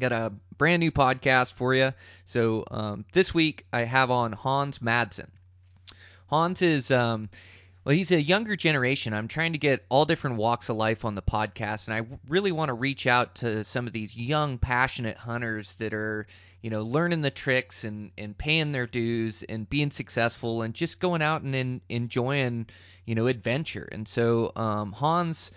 Got a brand new podcast for you. So um, this week I have on Hans Madsen. Hans is um, well, he's a younger generation. I'm trying to get all different walks of life on the podcast, and I really want to reach out to some of these young, passionate hunters that are, you know, learning the tricks and, and paying their dues and being successful and just going out and en- enjoying, you know, adventure. And so um, Hans,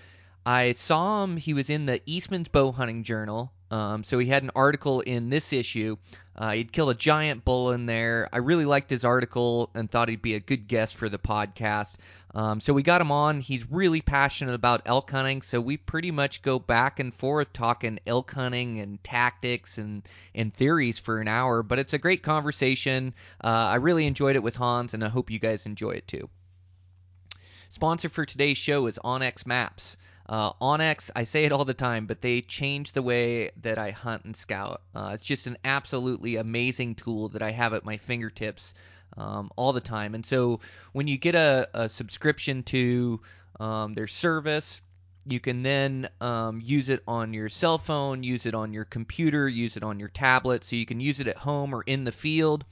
I saw him. He was in the Eastman's Bow Hunting Journal. Um, so he had an article in this issue. Uh, he'd killed a giant bull in there. I really liked his article and thought he'd be a good guest for the podcast. Um, so we got him on. He's really passionate about elk hunting, so we pretty much go back and forth talking elk hunting and tactics and, and theories for an hour. But it's a great conversation. Uh, I really enjoyed it with Hans, and I hope you guys enjoy it too. Sponsor for today's show is onX Maps. Uh, onX, I say it all the time, but they changed the way that I hunt and scout. Uh, it's just an absolutely amazing tool that I have at my fingertips um, all the time. And so when you get a, a subscription to um, their service, you can then um, use it on your cell phone, use it on your computer, use it on your tablet. So you can use it at home or in the field.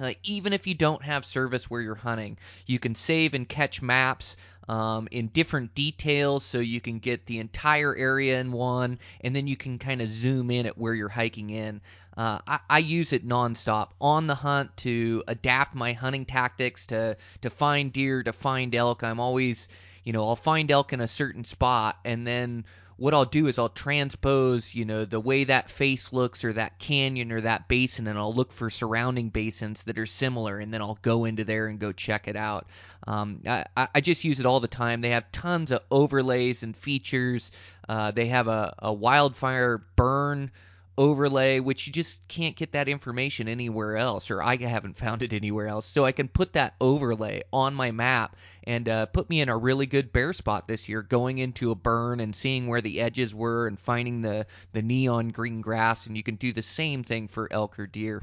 Uh, even if you don't have service where you're hunting, you can save and catch maps um, in different details so you can get the entire area in one, and then you can kind of zoom in at where you're hiking in. Uh, I, I use it nonstop on the hunt to adapt my hunting tactics to to find deer, to find elk. I'm always, you know, I'll find elk in a certain spot, and then what I'll do is I'll transpose, you know, the way that face looks or that canyon or that basin, and I'll look for surrounding basins that are similar, and then I'll go into there and go check it out. Um, I, I just use it all the time. They have tons of overlays and features. Uh, they have a, a wildfire burn overlay, which you just can't get that information anywhere else, or I haven't found it anywhere else. So I can put that overlay on my map and uh, put me in a really good bear spot this year, going into a burn and seeing where the edges were and finding the, the neon green grass. And you can do the same thing for elk or deer.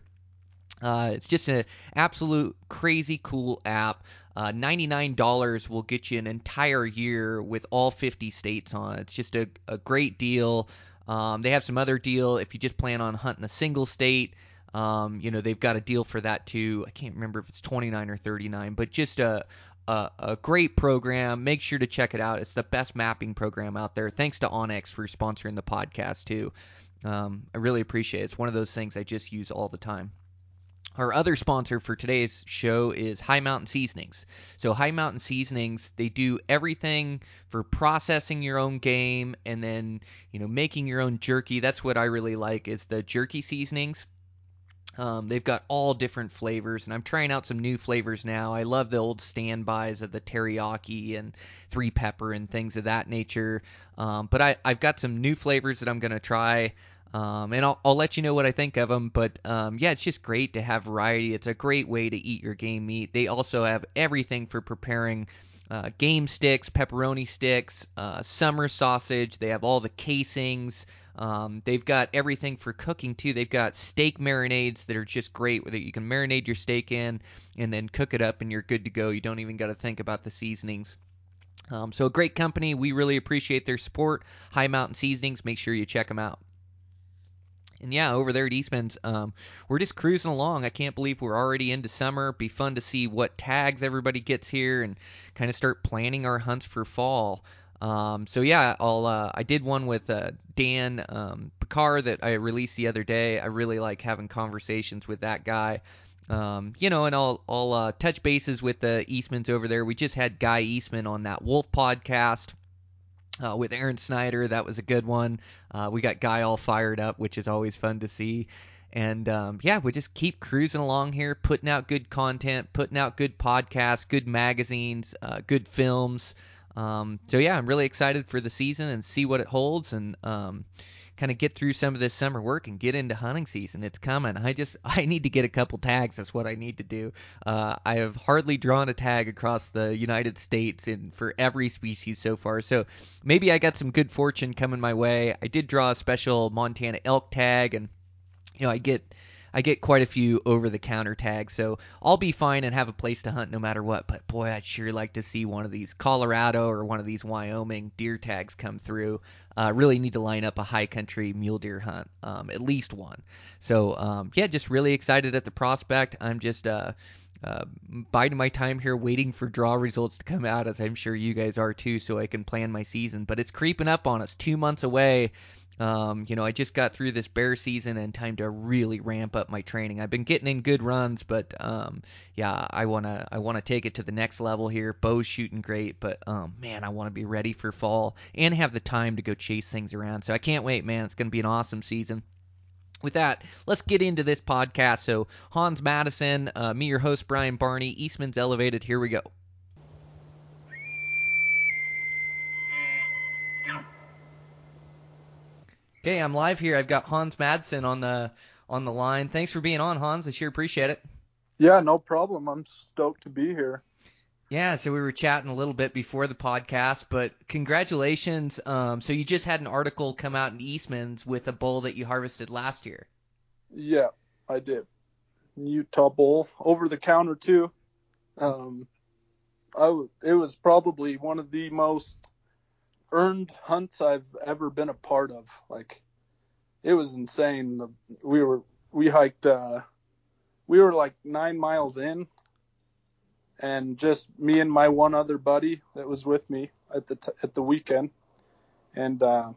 Uh, it's just an absolute crazy cool app. Uh, $99 will get you an entire year with all 50 states on it. It's just a, a great deal. Um, they have some other deal if you just plan on hunting a single state. Um, you know, they've got a deal for that too. I can't remember if it's 29 or 39, but just a, a, a great program. Make sure to check it out. It's the best mapping program out there. Thanks to onX for sponsoring the podcast too. Um, I really appreciate it. It's one of those things I just use all the time. Our other sponsor for today's show is High Mountain Seasonings. So High Mountain Seasonings, they do everything for processing your own game and then, you know, making your own jerky. That's what I really like is the jerky seasonings. Um, they've got all different flavors, and I'm trying out some new flavors now. I love the old standbys of the teriyaki and three pepper and things of that nature. Um, but I, I've got some new flavors that I'm going to try. Um, and I'll, I'll let you know what I think of them. But um, yeah, it's just great to have variety. It's a great way to eat your game meat. They also have everything for preparing uh, game sticks, pepperoni sticks, uh, summer sausage. They have all the casings. Um, they've got everything for cooking too. They've got steak marinades that are just great that you can marinate your steak in and then cook it up and you're good to go. You don't even got to think about the seasonings. Um, so a great company. We really appreciate their support. High Mountain Seasonings. Make sure you check them out. And yeah, over there at Eastman's, um, we're just cruising along. I can't believe we're already into summer. Be fun to see what tags everybody gets here and kind of start planning our hunts for fall. Um, so yeah, I'll uh, I did one with uh, Dan um, Pickar that I released the other day. I really like having conversations with that guy. Um, you know, and I'll I'll uh, touch bases with the Eastmans over there. We just had Guy Eastman on that Wolf podcast uh, with Aaron Snyder. That was a good one. Uh, we got Guy all fired up, which is always fun to see. And um, yeah, we just keep cruising along here, putting out good content, putting out good podcasts, good magazines, uh, good films. Um, so yeah, I'm really excited for the season and see what it holds and um, kind of get through some of this summer work and get into hunting season. It's coming. I just I need to get a couple tags. That's what I need to do. Uh, I have hardly drawn a tag across the United States and for every species so far. So maybe I got some good fortune coming my way. I did draw a special Montana elk tag, and you know I get I get quite a few over the counter tags, so I'll be fine and have a place to hunt no matter what. But boy, I'd sure like to see one of these Colorado or one of these Wyoming deer tags come through. Uh, really need to line up a high country mule deer hunt, um, at least one. So um, yeah, just really excited at the prospect. I'm just uh, uh, biding my time here, waiting for draw results to come out, as I'm sure you guys are too, so I can plan my season. But it's creeping up on us, two months away. Um, you know, I just got through this bear season and time to really ramp up my training. I've been getting in good runs, but um, yeah, I wanna I wanna take it to the next level here. Bow's shooting great, but um, man, I want to be ready for fall and have the time to go chase things around. So I can't wait, man. It's gonna be an awesome season with that, let's get into this podcast. So, Hans Madison, uh, me, your host, Brian Barney, Eastman's Elevated. Here we go. Okay, I'm live here. I've got Hans Madsen on the on the line. Thanks for being on, Hans. I sure appreciate it. Yeah, no problem. I'm stoked to be here. Yeah, so we were chatting a little bit before the podcast, but congratulations. Um, so you just had an article come out in Eastman's with a bull that you harvested last year. Yeah, I did. Utah bull, over the counter too. Um, I w- it was probably one of the most earned hunts I've ever been a part of. Like, it was insane. We were we hiked. Uh, we were like nine miles in, and just me and my one other buddy that was with me at the t- at the weekend, and uh,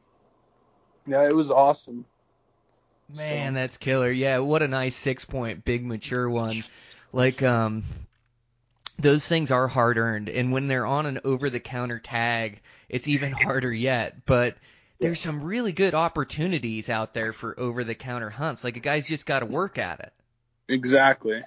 yeah, it was awesome. Man, So- that's killer. Yeah, what a nice six point, big mature one. Like, um, those things are hard earned, and when they're on an over the counter tag, it's even harder yet. But there's some really good opportunities out there for over the counter hunts. Like a guy's just got to work at it. Exactly.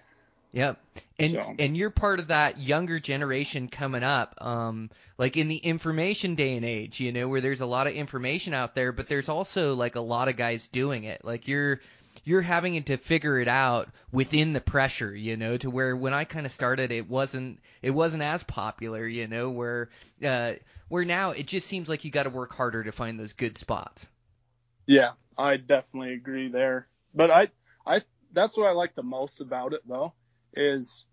Yep. And So- and you're part of that younger generation coming up. Um like in the information day and age, you know, where there's a lot of information out there, but there's also like a lot of guys doing it. Like you're you're having to figure it out within the pressure, you know, to where when I kind of started it wasn't it wasn't as popular, you know, where uh where now it just seems like you got to work harder to find those good spots. Yeah, I definitely agree there. But I, I, that's what I like the most about it though, is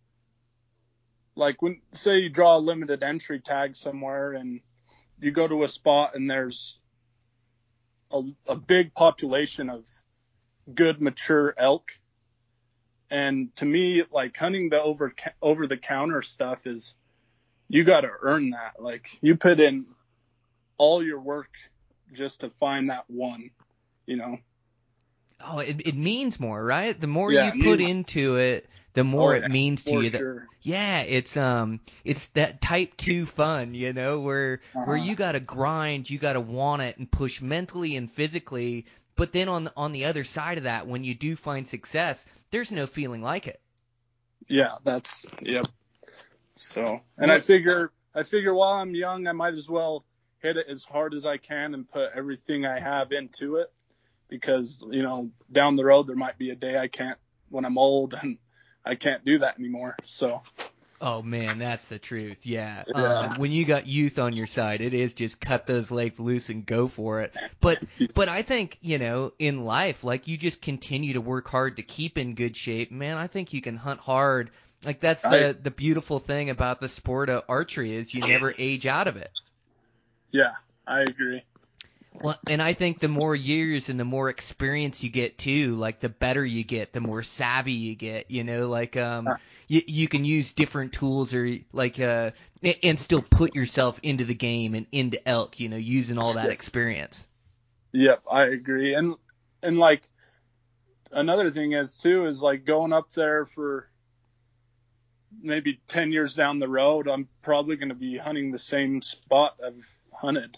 like when say you draw a limited entry tag somewhere and you go to a spot and there's a, a big population of good mature elk. And to me, like hunting the over over the counter stuff is, you got to earn that. Like you put in all your work just to find that one, you know. Oh, it it means more, right? The more Yeah, you put means- into it, the more Oh, it yeah, means to you. That, sure. Yeah, it's um, it's that type two fun, you know, where where Uh-huh. you got to grind, you got to want it and push mentally and physically. But then on on the other side of that, when you do find success, there's no feeling like it. Yeah, that's yep. So, and I figure I figure while I'm young, I might as well hit it as hard as I can and put everything I have into it because, you know, down the road there might be a day I can't when I'm old and I can't do that anymore. So, Oh man, that's the truth. Yeah. Yeah. Um, when you got youth on your side, it is just cut those legs loose and go for it. But but I think you know in life, like you just continue to work hard to keep in good shape. Man, I think you can hunt hard. Like that's the the beautiful thing about the sport of archery is you never age out of it. yeah, I agree. Well, and I think the more years and the more experience you get too, like the better you get, the more savvy you get. You know, like um. You you can use different tools or like uh, and still put yourself into the game and into elk. You know, using all that experience. Yep, I agree. And and like another thing is too is like going up there for maybe 10 years down the road, I'm probably going to be hunting the same spot I've hunted.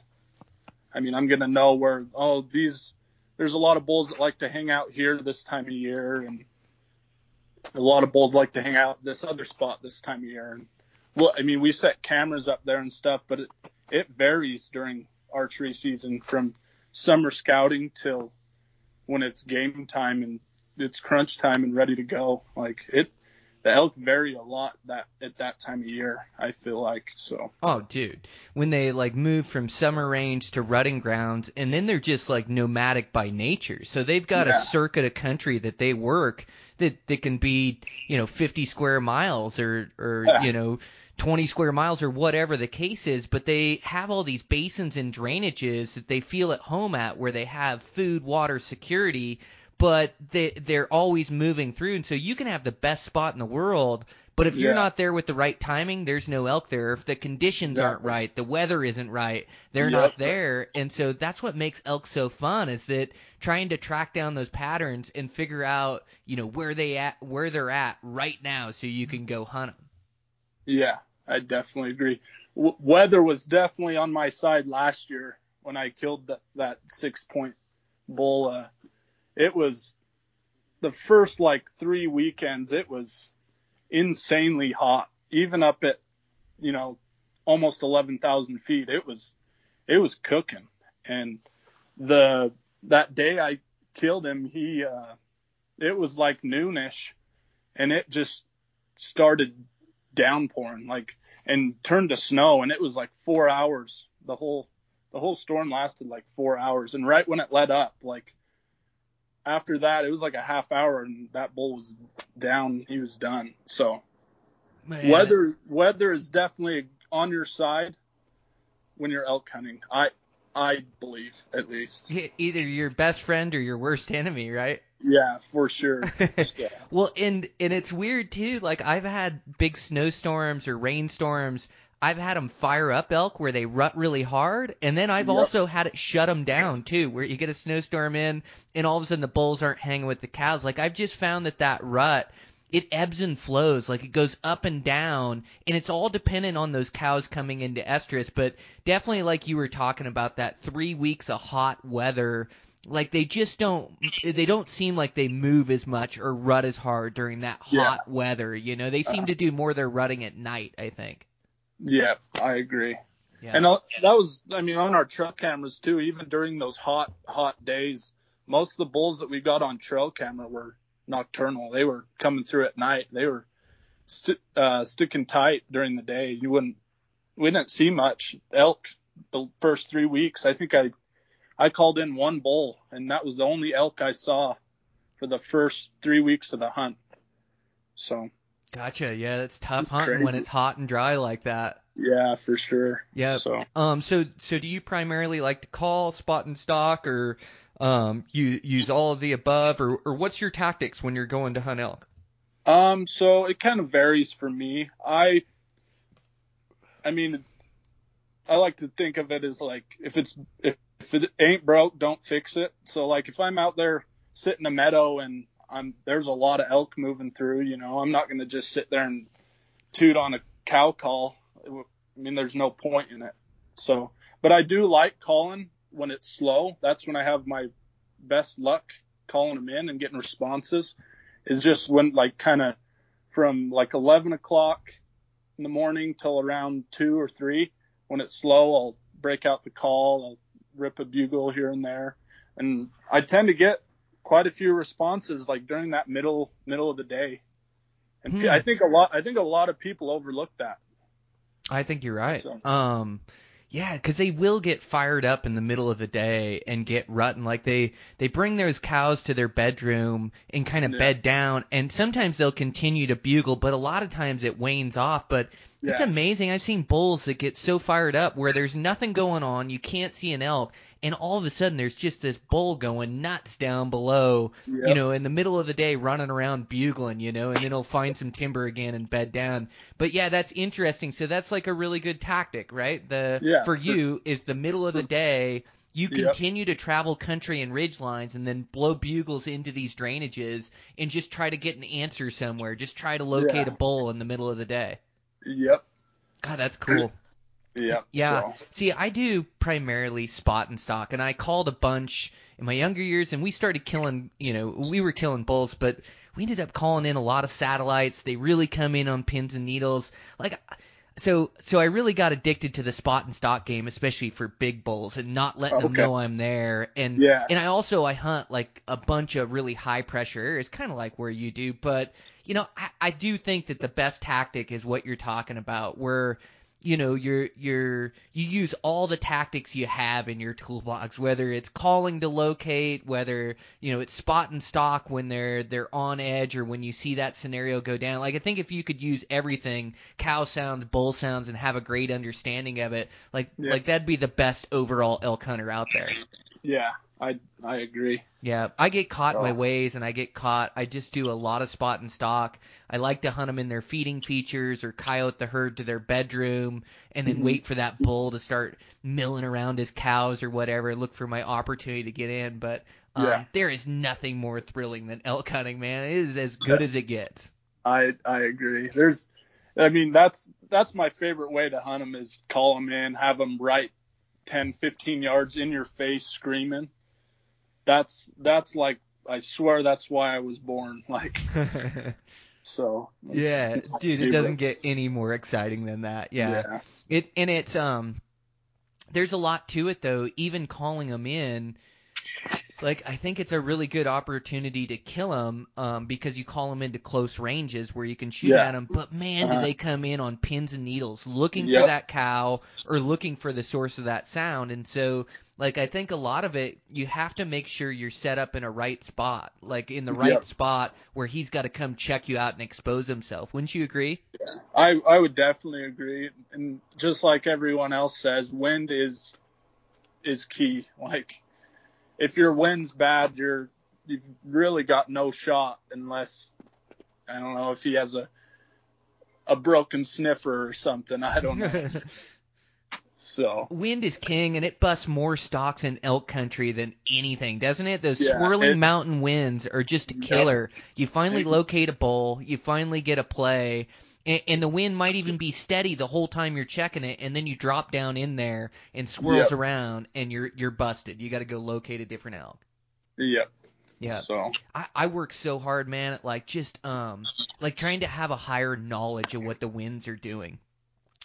I mean, I'm going to know where oh these there's a lot of bulls that like to hang out here this time of year and a lot of bulls like to hang out this other spot this time of year and well, I mean, we set cameras up there and stuff, but it it varies during archery season from summer scouting till when it's game time and it's crunch time and ready to go. Like it, the elk vary a lot that at that time of year. I feel like so. Oh, dude, when they like move from summer range to rutting grounds, and then they're just like nomadic by nature. So they've got Yeah. a circuit of country that they work that that can be you know 50 square miles or or Yeah. you know 20 square miles or whatever the case is, but they have all these basins and drainages that they feel at home at where they have food, water, security, but they they're always moving through and so you can have the best spot in the world, but if you're not there with the right timing, there's no elk there. If the conditions aren't right, the weather isn't right, they're Yep. not there. And so that's what makes elk so fun is that trying to track down those patterns and figure out, you know, where they at where they're at right now so you can go hunt them. Yeah, I definitely agree. W- weather was definitely on my side last year when I killed that, that six point bull. Uh, it was the first like three weekends. It was insanely hot, even up at you know almost eleven thousand feet. It was it was cooking, and the that day I killed him, he uh, it was like noonish, and it just started downpouring like and turned to snow and it was like four hours. The whole the whole storm lasted like four hours and right when it let up like after that it was like a half hour and that bull was down he was done. So Man, weather weather is definitely on your side when you're elk hunting. I i believe at least either your best friend or your worst enemy, right? yeah for sure yeah. Well, and and it's weird too. Like I've had big snowstorms or rainstorms. I've had them fire up elk where they rut really hard, and then I've Yep. also had it shut them down too, where you get a snowstorm in, and all of a sudden the bulls aren't hanging with the cows. Like I've just found that that rut, it ebbs and flows, like it goes up and down, and it's all dependent on those cows coming into estrus. But definitely, like you were talking about, that three weeks of hot weather like they just don't they don't seem like they move as much or rut as hard during that hot Yeah. weather you know they seem to do more of their rutting at night i think yeah i agree yeah And that was, I mean, on our trail cameras too. Even during those hot, hot days, most of the bulls that we got on trail camera were nocturnal. They were coming through at night. They were st- uh, sticking tight during the day. You wouldn't, we didn't see much elk the first three weeks. I think I, I called in one bull, and that was the only elk I saw for the first three weeks of the hunt. So gotcha yeah that's tough hunting when it's hot and dry like that yeah, for sure. Yeah. So. um so so do you primarily like to call spot and stalk or um you use all of the above or or what's your tactics when you're going to hunt elk Um, so it kind of varies for me. I, I mean, I like to think of it as like if it's if, if it ain't broke, don't fix it. So like if I'm out there sitting in a meadow and I'm there's a lot of elk moving through, you know, I'm not gonna just sit there and toot on a cow call. I mean, there's no point in it. So, but I do like calling when it's slow. That's when I have my best luck calling them in and getting responses is just when like kind of from like 11 o'clock in the morning till around two or three. When it's slow, I'll break out the call. I'll rip a bugle here and there, and I tend to get quite a few responses like during that middle middle of the day. And Hmm. I think a lot I think a lot of people overlook that. I think you're right. So- Um, yeah, because they will get fired up in the middle of the day and get rutting. Like they they bring those cows to their bedroom and kind of Yeah. bed down, and sometimes they'll continue to bugle, but a lot of times it wanes off. But it's amazing. I've seen bulls that get so fired up where there's nothing going on, you can't see an elk, and all of a sudden there's just this bull going nuts down below you know, in the middle of the day running around bugling, you know, and then he'll find some timber again and bed down. But yeah, that's interesting. So that's like a really good tactic, right? The Yeah, for you is the middle of the day you Yep. continue to travel country and ridge lines and then blow bugles into these drainages and just try to get an answer somewhere. Just try to locate Yeah. a bull in the middle of the day. Yep. God, that's cool. Yep. Yeah. So, See, I do primarily spot and stalk, and I called a bunch in my younger years, and we started killing, you know, we were killing bulls, but we ended up calling in a lot of satellites. They really come in on pins and needles. Like, so so I really got addicted to the spot and stock game, especially for big bulls and not letting them know I'm there. And Yeah. and I also I hunt like a bunch of really high pressure areas, kind of like where you do. But you know, I, I do think that the best tactic is what you're talking about, where you know you're you're you use all the tactics you have in your toolbox whether it's calling to locate whether you know it's spot and stalk when they're they're on edge or when you see that scenario go down. Like i think if you could use everything cow sounds bull sounds and have a great understanding of it like Yeah. like that'd be the best overall elk hunter out there. Yeah, I I agree. yeah, I get caught in my Oh. ways, and I get caught. I just do a lot of spot and stalk. I like to hunt them in their feeding features or coyote the herd to their bedroom, and then Mhm. wait for that bull to start milling around his cows or whatever. Look for my opportunity to get in. But um, Yeah. there is nothing more thrilling than elk hunting, man. It is as good as it gets. I I agree. There's, I mean, that's that's my favorite way to hunt them is call them in, have them right 10, 15 yards in your face screaming. That's that's like I swear that's why I was born. Like so. yeah, dude, it doesn't get any more exciting than that. Yeah. It and it's um there's a lot to it though. Even calling them in, like I think it's a really good opportunity to kill them um, because you call them into close ranges where you can shoot Yeah. at them. But man, do Uh-huh. they come in on pins and needles, looking for that cow or looking for the source of that sound. And so, like I think a lot of it, you have to make sure you're set up in a right spot, like in the right Yep. spot where he's got to come check you out and expose himself. Wouldn't you agree? I I would definitely agree, and just like everyone else says, wind is is key. Like if your wind's bad, you're you've really got no shot unless I don't know if he has a a broken sniffer or something. I don't know. so Wind is king, and it busts more stalks in elk country than anything, doesn't it? Those Yeah, swirling it- mountain winds are just a Yep. killer. You finally locate a bull, you finally get a play, and, and the wind might even be steady the whole time you're checking it, and then you drop down in there and swirls Yep. around, and you're you're busted. You got to go locate a different elk. yep. Yeah. So I, I work so hard, man, at like just um like trying to have a higher knowledge of what the winds are doing.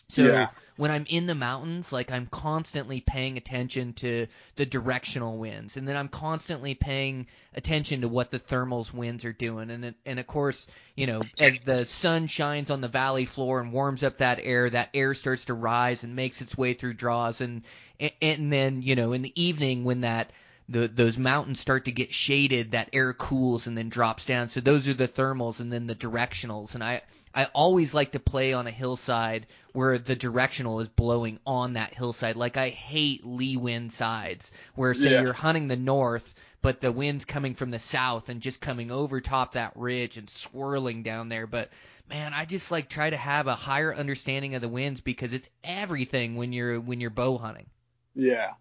So Yeah. When I'm in the mountains, like I'm constantly paying attention to the directional winds, and then I'm constantly paying attention to what the thermals winds are doing, and and of course, you know, as the sun shines on the valley floor and warms up that air, that air starts to rise and makes its way through draws, and and, and then you know in the evening when that the those mountains start to get shaded, that air cools and then drops down. So those are the thermals and then the directionals. And I I always like to play on a hillside where the directional is blowing on that hillside. Like I hate lee wind sides where say Yeah. you're hunting the north but the wind's coming from the south and just coming over top that ridge and swirling down there. But man, I just like try to have a higher understanding of the winds because it's everything when you're when you're bow hunting. yeah,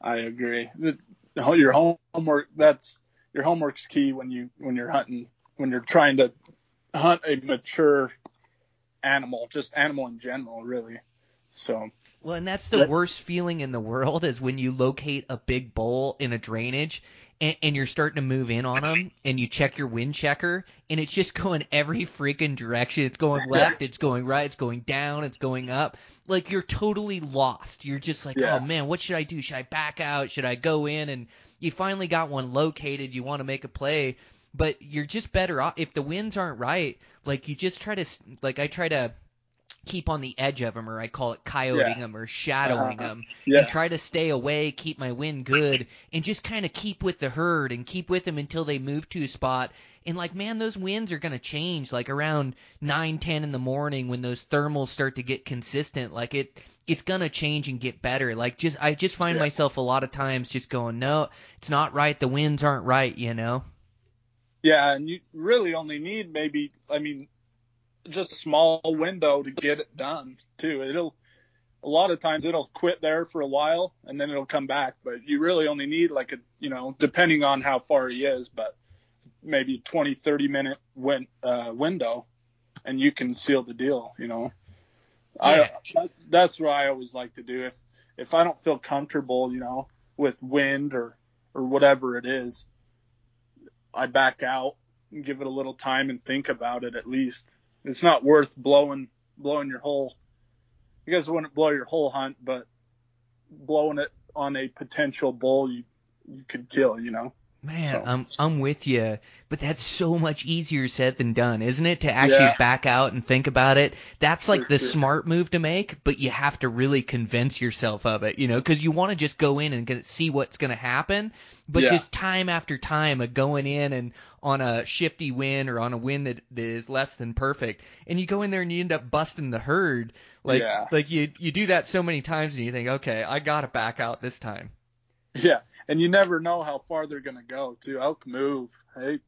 I agree. Your homework that's your homework's key when you when you're hunting when you're trying to hunt a mature animal, just animal in general, really. So Well, and that's the worst feeling in the world is when you locate a big bowl in a drainage and, and you're starting to move in on them and you check your wind checker and it's just going every freaking direction. It's going left, it's going right, it's going down, it's going up. Like you're totally lost. You're just like, Yeah. oh man, what should I do? Should I back out? Should I go in? And you finally got one located. You want to make a play, but you're just better off if the winds aren't right. Like you just try to, s- like I try to keep on the edge of them, or I call it coyoting Yeah. them or shadowing Uh-huh. them, yeah, and try to stay away, keep my wind good, and just kind of keep with the herd and keep with them until they move to a spot. And like, man, those winds are gonna change. Like around nine, ten in the morning when those thermals start to get consistent, like it. It's gonna change and get better. Like just, I just find Yeah. myself a lot of times just going, no, it's not right. The winds aren't right, you know. yeah, and you really only need maybe, I mean, just a small window to get it done too. It'll a lot of times it'll quit there for a while and then it'll come back, but you really only need like a, you know, depending on how far he is, but maybe 20, 30 minute win, uh, window and you can seal the deal, you know. Yeah. I that's, that's what I always like to do if if I don't feel comfortable, you know, with wind or or whatever it is, I back out and give it a little time and think about it at least. It's not worth blowing blowing your whole I guess it wouldn't blow your whole hunt, but blowing it on a potential bull, you you could kill. You know. Man, So- I'm I'm with you, but that's so much easier said than done, isn't it? To actually Yeah. back out and think about it. That's like For the sure. smart move to make, but you have to really convince yourself of it, you know, because you want to just go in and see what's going to happen, but Yeah. just time after time of going in and on a shifty wind or on a wind that, that is less than perfect, and you go in there and you end up busting the herd, like Yeah. like you you do that so many times and you think, okay, I got to back out this time. Yeah, and you never know how far they're gonna go too. Elk move. Hey,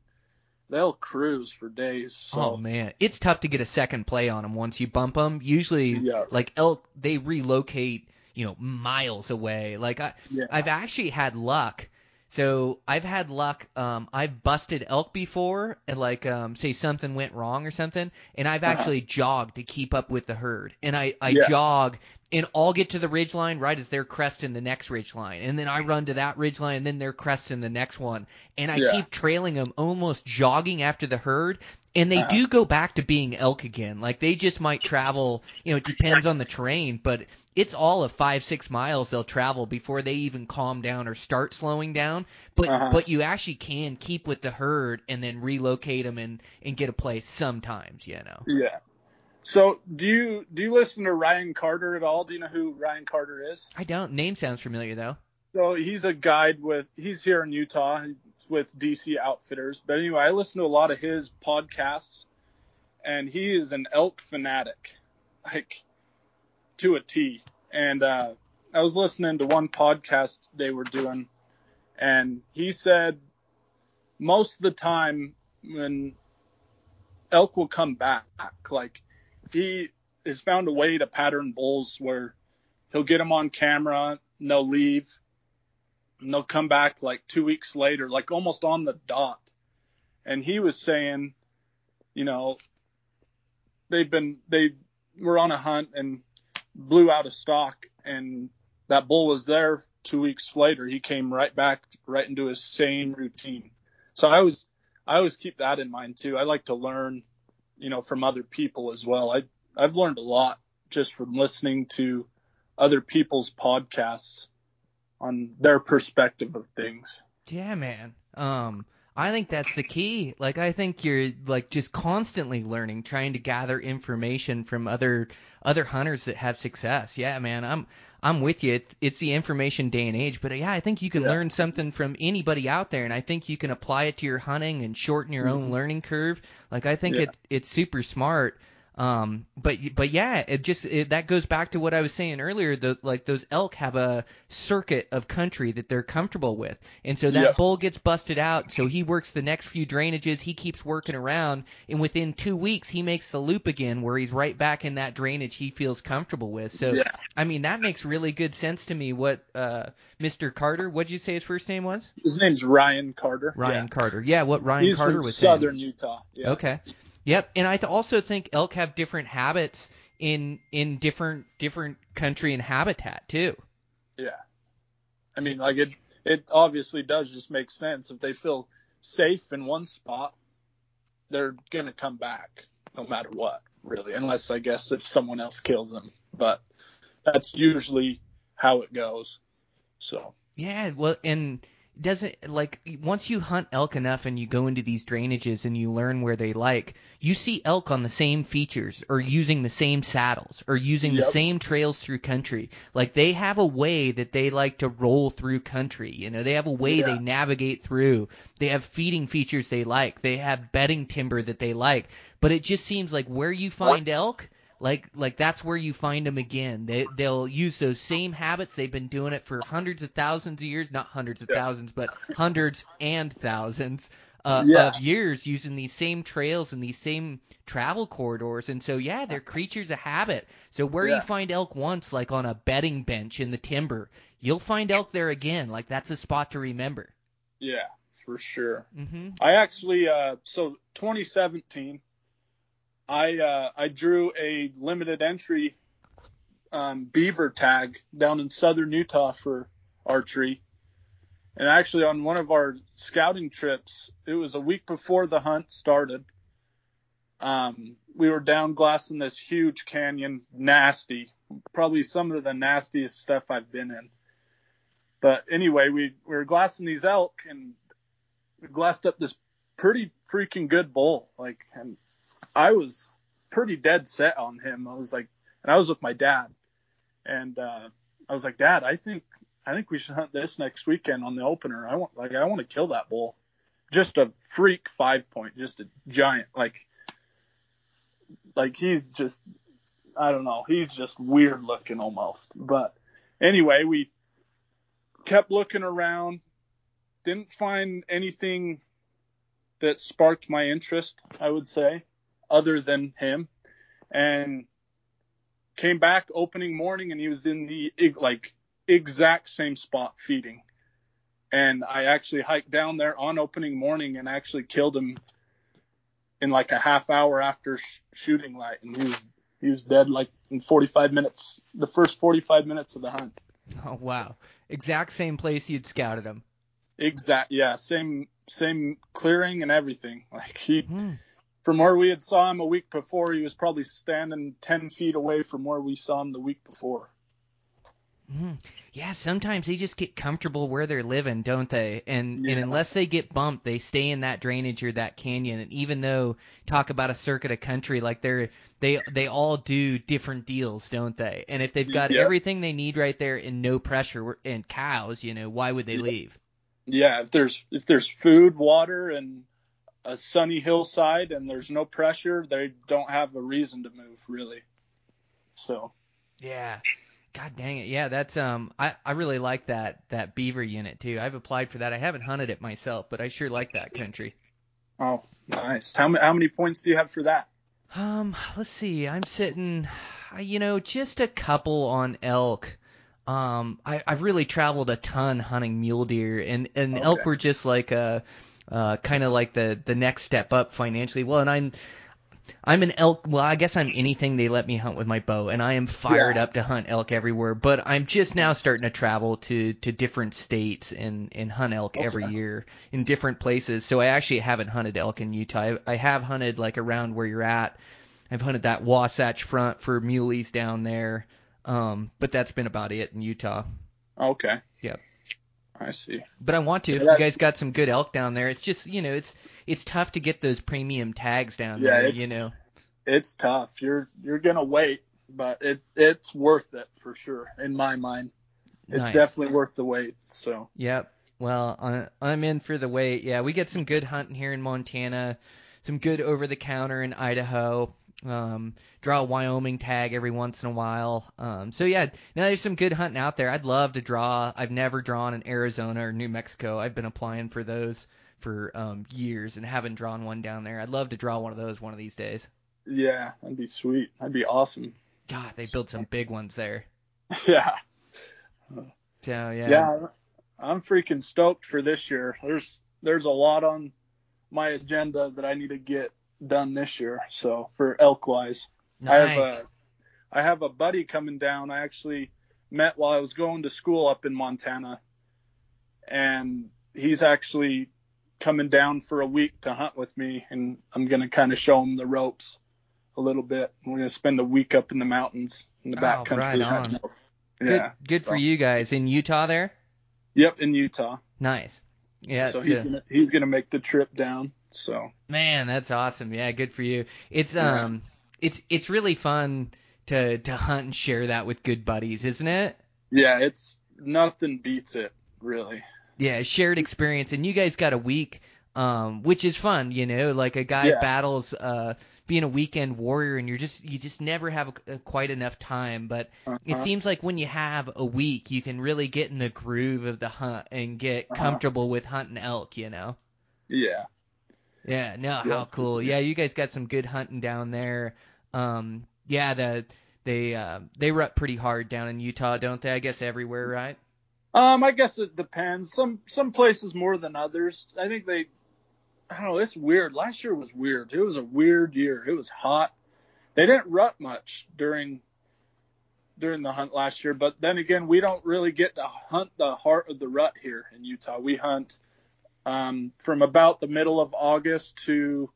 they'll cruise for days. So Oh man, it's tough to get a second play on them once you bump them. Usually, Yeah. like elk, they relocate, you know, miles away. Like I, Yeah. I've actually had luck. So I've had luck. Um, I've busted elk before, and like, um, say something went wrong or something, and I've Uh-huh. actually jogged to keep up with the herd, and I, I Yeah. jog. And I'll get to the ridge line right as they're cresting the next ridge line, and then I run to that ridge line, and then they're cresting the next one, and I Yeah. keep trailing them, almost jogging after the herd, and they Uh-huh. do go back to being elk again. Like they just might travel, you know, it depends on the terrain, but it's all of five, six miles they'll travel before they even calm down or start slowing down. But Uh-huh. but you actually can keep with the herd and then relocate them and and get a place sometimes, you know. Yeah. So do you do you listen to Ryan Carter at all? Do you know who Ryan Carter is? I don't. Name sounds familiar though. So he's a guide with he's here in Utah with DC Outfitters. But anyway, I listen to a lot of his podcasts, and he is an elk fanatic, like to a T. And uh, I was listening to one podcast they were doing, and he said most of the time when elk will come back, like he has found a way to pattern bulls where he'll get them on camera, and they'll leave, and they'll come back like two weeks later, like almost on the dot. And he was saying, you know, they've been they were on a hunt and blew out of stock, and that bull was there two weeks later. He came right back right into his same routine. So I always I always keep that in mind too. I like to learn, you know, from other people as well. I I've learned a lot just from listening to other people's podcasts on their perspective of things. Yeah, man. Um, I think that's the key. Like, I think you're like just constantly learning, trying to gather information from other other hunters that have success. Yeah, man. I'm I'm with you. It, it's the information day and age, but uh, yeah, I think you can Yeah. learn something from anybody out there, and I think you can apply it to your hunting and shorten your own mm-hmm. learning curve. Like, I think Yeah. it it's super smart. Um, but but yeah, it just it, that goes back to what I was saying earlier. The like those elk have a circuit of country that they're comfortable with, and so that Yeah. bull gets busted out. So he works the next few drainages. He keeps working around, and within two weeks he makes the loop again, where he's right back in that drainage he feels comfortable with. So Yeah. I mean that makes really good sense to me. What uh, Mr. Carter? What did you say his first name was? His name's Ryan Carter. Ryan Yeah. Carter. Yeah, what Ryan He's Carter was saying. Southern Utah. Yeah. Okay. Yep, and I th- also think elk have different habits in in different different country and habitat too. Yeah. I mean, like it, it obviously does just make sense. If they feel safe in one spot, they're going to come back no matter what, really, unless I guess if someone else kills them. But that's usually how it goes. So, Yeah, well, and doesn't like once you hunt elk enough and you go into these drainages and you learn where they like, you see elk on the same features or using the same saddles or using the same trails through country. Like they have a way that they like to roll through country. You know, they have a way Yeah. they navigate through. They have feeding features they like. They have bedding timber that they like. But it just seems like where you find elk, like like that's where you find them again. They they'll use those same habits. They've been doing it for hundreds of thousands of years, not hundreds of Yeah. thousands, but hundreds and thousands uh, Yeah. of years using these same trails and these same travel corridors. And so yeah, they're creatures of habit. So where Yeah. you find elk once, like on a bedding bench in the timber, you'll find elk there again. Like that's a spot to remember. yeah, for sure. Mm-hmm. I actually, uh, so 2017, I uh, I drew a limited entry um, beaver tag down in southern Utah for archery, and actually on one of our scouting trips, it was a week before the hunt started. um, we were down glassing this huge canyon, nasty, probably some of the nastiest stuff I've been in. But anyway, we, we were glassing these elk and we glassed up this pretty freaking good bull. Like, and I was pretty dead set on him. I was like, and I was with my dad and, uh, I was like, dad, I think, I think we should hunt this next weekend on the opener. I want, like, I want to kill that bull. Just a freak five point, just a giant, like, like he's just I don't know, he's just weird looking almost. But anyway, we kept looking around, didn't find anything that sparked my interest, I would say, other than him. And came back opening morning and he was in the like exact same spot feeding. And I actually hiked down there on opening morning and actually killed him in like a half hour after sh- shooting light, and he was he was dead like in 45 minutes, the first 45 minutes of the hunt. Oh wow! Exact same place you'd scouted him. Exact, yeah, same same clearing and everything. Like he, Hmm. From where we had saw him a week before, he was probably standing 10 feet away from where we saw him the week before. Mhm. Yeah, sometimes they just get comfortable where they're living, don't they? And Yeah. and unless they get bumped, they stay in that drainage or that canyon. And even though talk about a circuit of country, like they're they they all do different deals, don't they? And if they've got Yep. everything they need right there and no pressure and cows, you know, why would they Yep. leave? Yeah, if there's if there's food, water, and a sunny hillside, and there's no pressure, they don't have a reason to move really. So Yeah. God dang it. Yeah, that's um I, I really like that that beaver unit too. I've applied for that. I haven't hunted it myself, but I sure like that country. Oh, nice. How many how many points do you have for that? Um, let's see. I'm sitting, you know, just a couple on elk. Um, I, I've really traveled a ton hunting mule deer, and and elk were just like a, uh, kind of like the the next step up financially. Well, and I'm. I'm an elk. Well, I guess I'm anything they let me hunt with my bow, and I am fired Yeah. up to hunt elk everywhere. But I'm just now starting to travel to to different states and and hunt elk every year in different places. So I actually haven't hunted elk in Utah. I, I have hunted like around where you're at. I've hunted that Wasatch Front for muleys down there, um, but that's been about it in Utah. Okay. Yep. I see. But I want to. If you guys got some good elk down there, it's just you know it's it's tough to get those premium tags down Yeah, there. You know. It's tough. You're you're gonna wait, but it it's worth it for sure in my mind. It's Nice. definitely worth the wait. So Yep. Well, I, I'm in for the wait. Yeah, we get some good hunting here in Montana, some good over the counter in Idaho. Um, draw a Wyoming tag every once in a while. Um, so yeah, now there's some good hunting out there. I'd love to draw. I've never drawn in Arizona or New Mexico. I've been applying for those for um, years and haven't drawn one down there. I'd love to draw one of those one of these days. yeah, that'd be sweet. That'd be awesome. God, they built some big ones there. yeah. So yeah. Yeah. I'm freaking stoked for this year. There's there's a lot on my agenda that I need to get done this year. So for elk wise. I have a uh, I have a buddy coming down. I actually met while I was going to school up in Montana, and he's actually coming down for a week to hunt with me, and I'm gonna kind of show him the ropes a little bit. We're gonna spend a week up in the mountains in the Oh, back country. right on. elk. Good, Yeah. good for you guys in Utah there. Yep, in Utah. Nice. Yeah. so he's gonna he's gonna make the trip down. So Man, that's awesome. Yeah, good for you. It's Yeah. um it's it's really fun to to hunt and share that with good buddies, isn't it? yeah, it's nothing beats it really. Yeah, shared experience and you guys got a week um which is fun, you know, like a guy Yeah. battles uh being a weekend warrior and you're just you just never have a, quite enough time, but it Uh-huh. seems like when you have a week, you can really get in the groove of the hunt and get Uh-huh. comfortable with hunting elk, you know. Yeah. Yeah, no, Yeah. how cool. Yeah, you guys got some good hunting down there. Um, yeah, the they uh, they rut pretty hard down in Utah, don't they? I guess everywhere, right? Um, I guess it depends. Some some places more than others. I think they. I don't know. It's weird. Last year was weird. It was a weird year. It was hot. They didn't rut much during during the hunt last year, but then again, we don't really get to hunt the heart of the rut here in Utah. We hunt um, from about the middle of August to,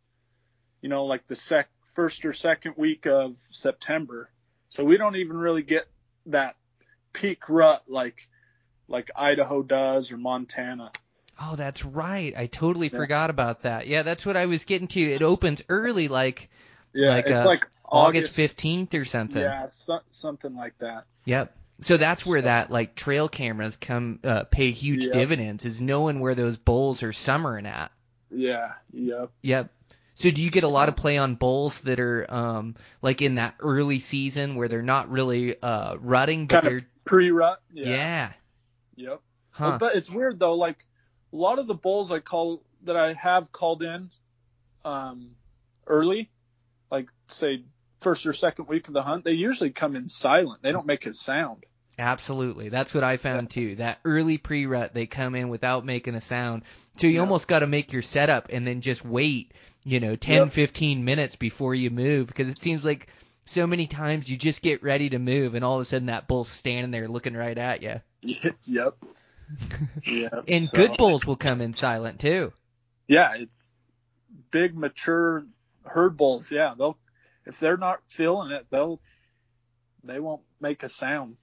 you know, like the sec first or second week of September. So we don't even really get that peak rut like like Idaho does or Montana. Oh, that's right. I totally yeah. forgot about that. Yeah, that's what I was getting to. It opens early, like yeah, like, it's uh, like August fifteenth or something. Yeah, so, something like that. Yep. So that's where that like trail cameras come uh, pay huge Yep. dividends is knowing where those bulls are summering at. Yeah, yep. Yep. So do you get a lot of play on bulls that are um like in that early season where they're not really uh rutting but Kind they're pre-rut. yeah. Yeah. Yep. Huh. But it's weird though. Like a lot of the bulls I call that I have called in um, early, like say first or second week of the hunt, they usually come in silent. They don't make a sound. Absolutely. That's what I found too. That early pre rut, they come in without making a sound. So you Yeah. almost got to make your setup and then just wait, you know, 10, Yep. 15 minutes before you move because it seems like so many times you just get ready to move and all of a sudden that bull's standing there looking right at you. yep. Yeah. And so- good bulls will come in silent too. Yeah, it's big mature herd bulls. Yeah, they'll if they're not feeling it, they'll they won't make a sound.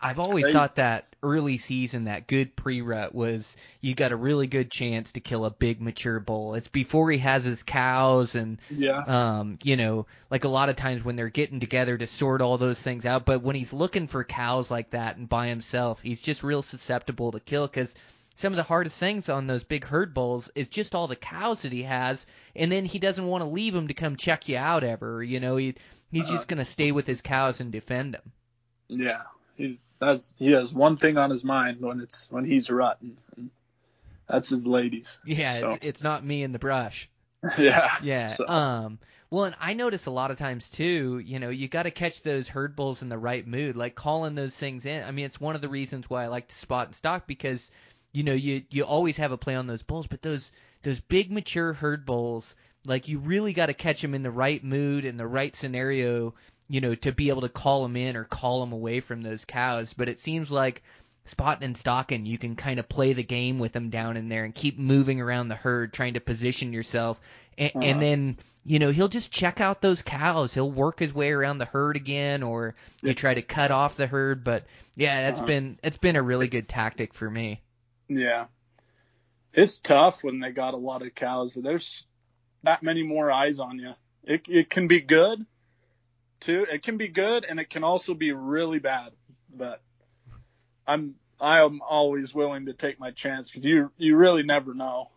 I've always They- thought that early season, that good pre-rut was you got a really good chance to kill a big mature bull. It's before he has his cows and Yeah. um, you know, like a lot of times when they're getting together to sort all those things out. But when he's looking for cows like that and by himself, he's just real susceptible to kill because some of the hardest things on those big herd bulls is just all the cows that he has, and then he doesn't want to leave them to come check you out ever. You know, he he's just gonna stay with his cows and defend them. Yeah. He that's he has one thing on his mind when it's when he's rutting. And that's his ladies. Yeah, So- it's, it's not me in the brush. yeah. Yeah. So- Um. Well, and I notice a lot of times too. You know, you got to catch those herd bulls in the right mood, like calling those things in. I mean, it's one of the reasons why I like to spot and stalk because, you know, you you always have a play on those bulls, but those those big mature herd bulls, like you really got to catch them in the right mood and the right scenario, you know, to be able to call them in or call them away from those cows. But it seems like spotting and stalking, you can kind of play the game with them down in there and keep moving around the herd, trying to position yourself. And, Uh-huh. and then, you know, he'll just check out those cows. He'll work his way around the herd again, or you try to cut off the herd. But yeah, it's Uh-huh. been it's been a really good tactic for me. Yeah. It's tough when they got a lot of cows. There's that many more eyes on you. It it can be good too. It can be good and it can also be really bad. But I'm I am always willing to take my chance because you you really never know.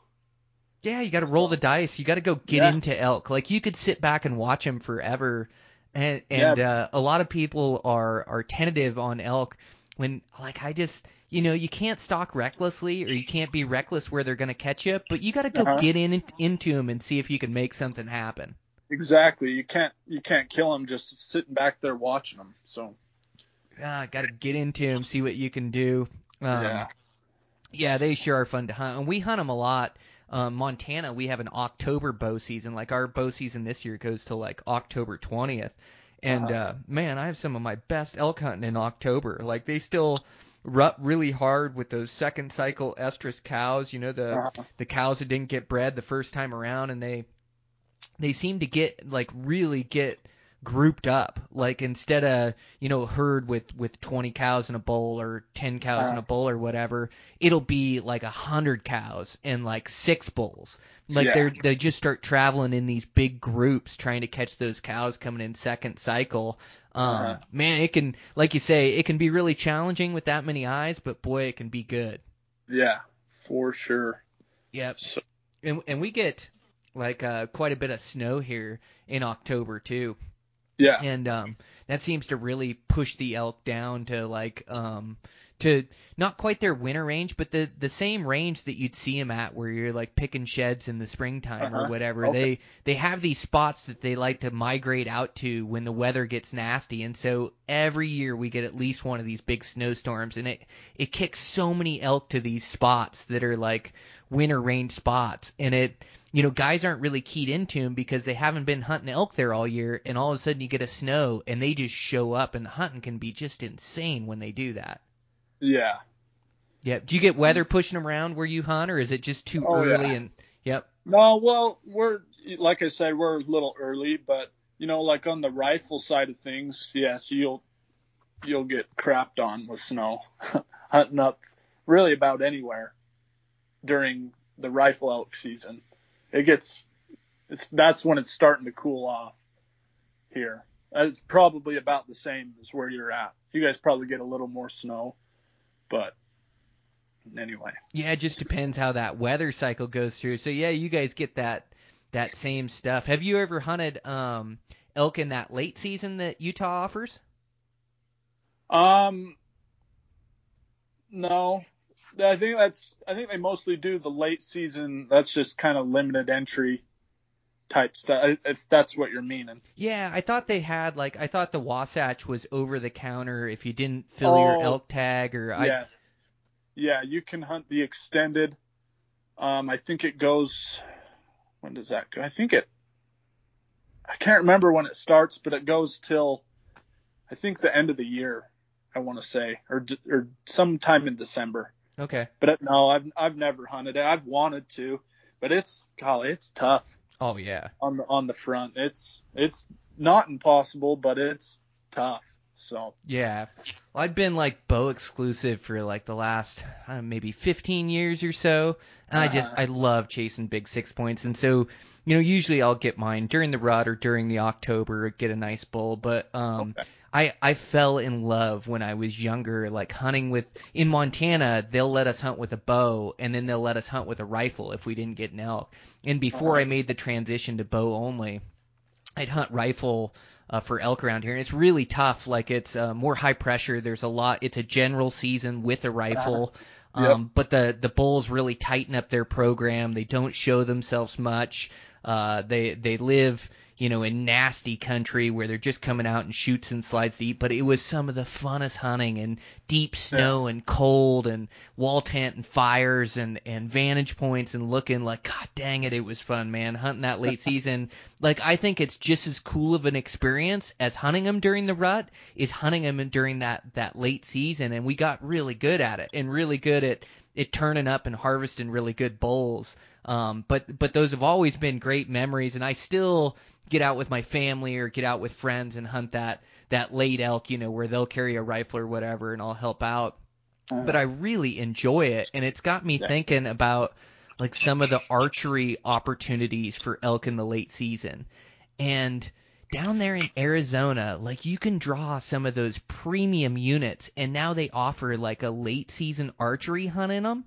Yeah, you got to roll the dice. You got to go get Yeah. into elk. Like you could sit back and watch him forever, and Yeah. and uh, a lot of people are are tentative on elk when like I just you know you can't stalk recklessly or you can't be reckless where they're gonna catch you, but you got to go Uh-huh. get in into them and see if you can make something happen. Exactly. You can't you can't kill them just sitting back there watching them. So Ah, got to get into him, see what you can do. Um, yeah. Yeah, they sure are fun to hunt, and we hunt them a lot. Um, Montana, we have an October bow season. Like our bow season this year goes to like October 20th, and Uh-huh. uh, man, I have some of my best elk hunting in October. Like they still rut really hard with those second cycle estrus cows. You know the Uh-huh. the cows that didn't get bred the first time around, and they they seem to get like really get grouped up like instead of you know herd with with 20 cows in a bowl or 10 cows in a Uh. bowl or whatever it'll be like a hundred cows and like six bulls like Yeah. they're they just start traveling in these big groups trying to catch those cows coming in second cycle um Uh-huh. man it can like you say it can be really challenging with that many eyes but boy it can be good Yeah. For sure. yep So and and we get like uh quite a bit of snow here in October too yeah. and um that seems to really push the elk down to like um to not quite their winter range but the the same range that you'd see them at where you're like picking sheds in the springtime or Uh-huh. whatever Okay. they they have these spots that they like to migrate out to when the weather gets nasty and so every year we get at least one of these big snowstorms and it it kicks so many elk to these spots that are like winter range spots and it you know, guys aren't really keyed into them because they haven't been hunting elk there all year, and all of a sudden you get a snow and they just show up, and the hunting can be just insane when they do that. Yeah. Yep. Do you get weather pushing them around where you hunt, or is it just too Oh, early? yeah. And yep. No, well, we're like I said, we're a little early, but you know, like on the rifle side of things, yes, you'll you'll get crapped on with snow hunting up really about anywhere during the rifle elk season. It gets it's that's when it's starting to cool off here. It's probably about the same as where you're at. You guys probably get a little more snow, but anyway. Yeah, it just depends how that weather cycle goes through. So yeah, you guys get that that same stuff. Have you ever hunted um, elk in that late season that Utah offers? Um, no, I think that's I think they mostly do the late season. That's just kind of limited entry type stuff. If that's what you're meaning. Yeah, I thought they had like I thought the Wasatch was over the counter if you didn't fill your Oh, elk tag or I, Yes. Yeah, you can hunt the extended. Um, I think it goes. When does that go? I think it. I can't remember when it starts, but it goes till, I think the end of the year. I want to say, or or sometime in December. Okay. But no, I've I've never hunted it. I've wanted to, but it's golly, it's tough Oh yeah. on the on the front. It's it's not impossible, but it's tough. So Yeah. Well, I've been like bow exclusive for like the last I don't know, maybe 15 years or so, and I just Uh-huh. I love chasing big six points, and so you know usually I'll get mine during the rut or during the October, get a nice bull, but um. Okay. I, I fell in love when I was younger, like hunting with in Montana. They'll let us hunt with a bow, and then they'll let us hunt with a rifle if we didn't get an elk. And before I made the transition to bow only, I'd hunt rifle uh, for elk around here, and it's really tough. Like it's uh, more high pressure. There's a lot. It's a general season with a rifle. Yep. Um, but the the bulls really tighten up their program. They don't show themselves much. Uh, they they live you know in nasty country where they're just coming out and shoots and slides to eat. But it was some of the funnest hunting and deep snow and cold and wall tent and fires and and vantage points and looking like god dang it it was fun man hunting that late season like I think it's just as cool of an experience as hunting them during the rut is hunting them during that that late season and we got really good at it and really good at it turning up and harvesting really good bulls um but but those have always been great memories and I still get out with my family or get out with friends and hunt that that late elk you know where they'll carry a rifle or whatever and I'll help out. But I really enjoy it, and it's got me Yeah. thinking about like some of the archery opportunities for elk in the late season, and down there in Arizona, like you can draw some of those premium units, and now they offer like a late season archery hunt in them,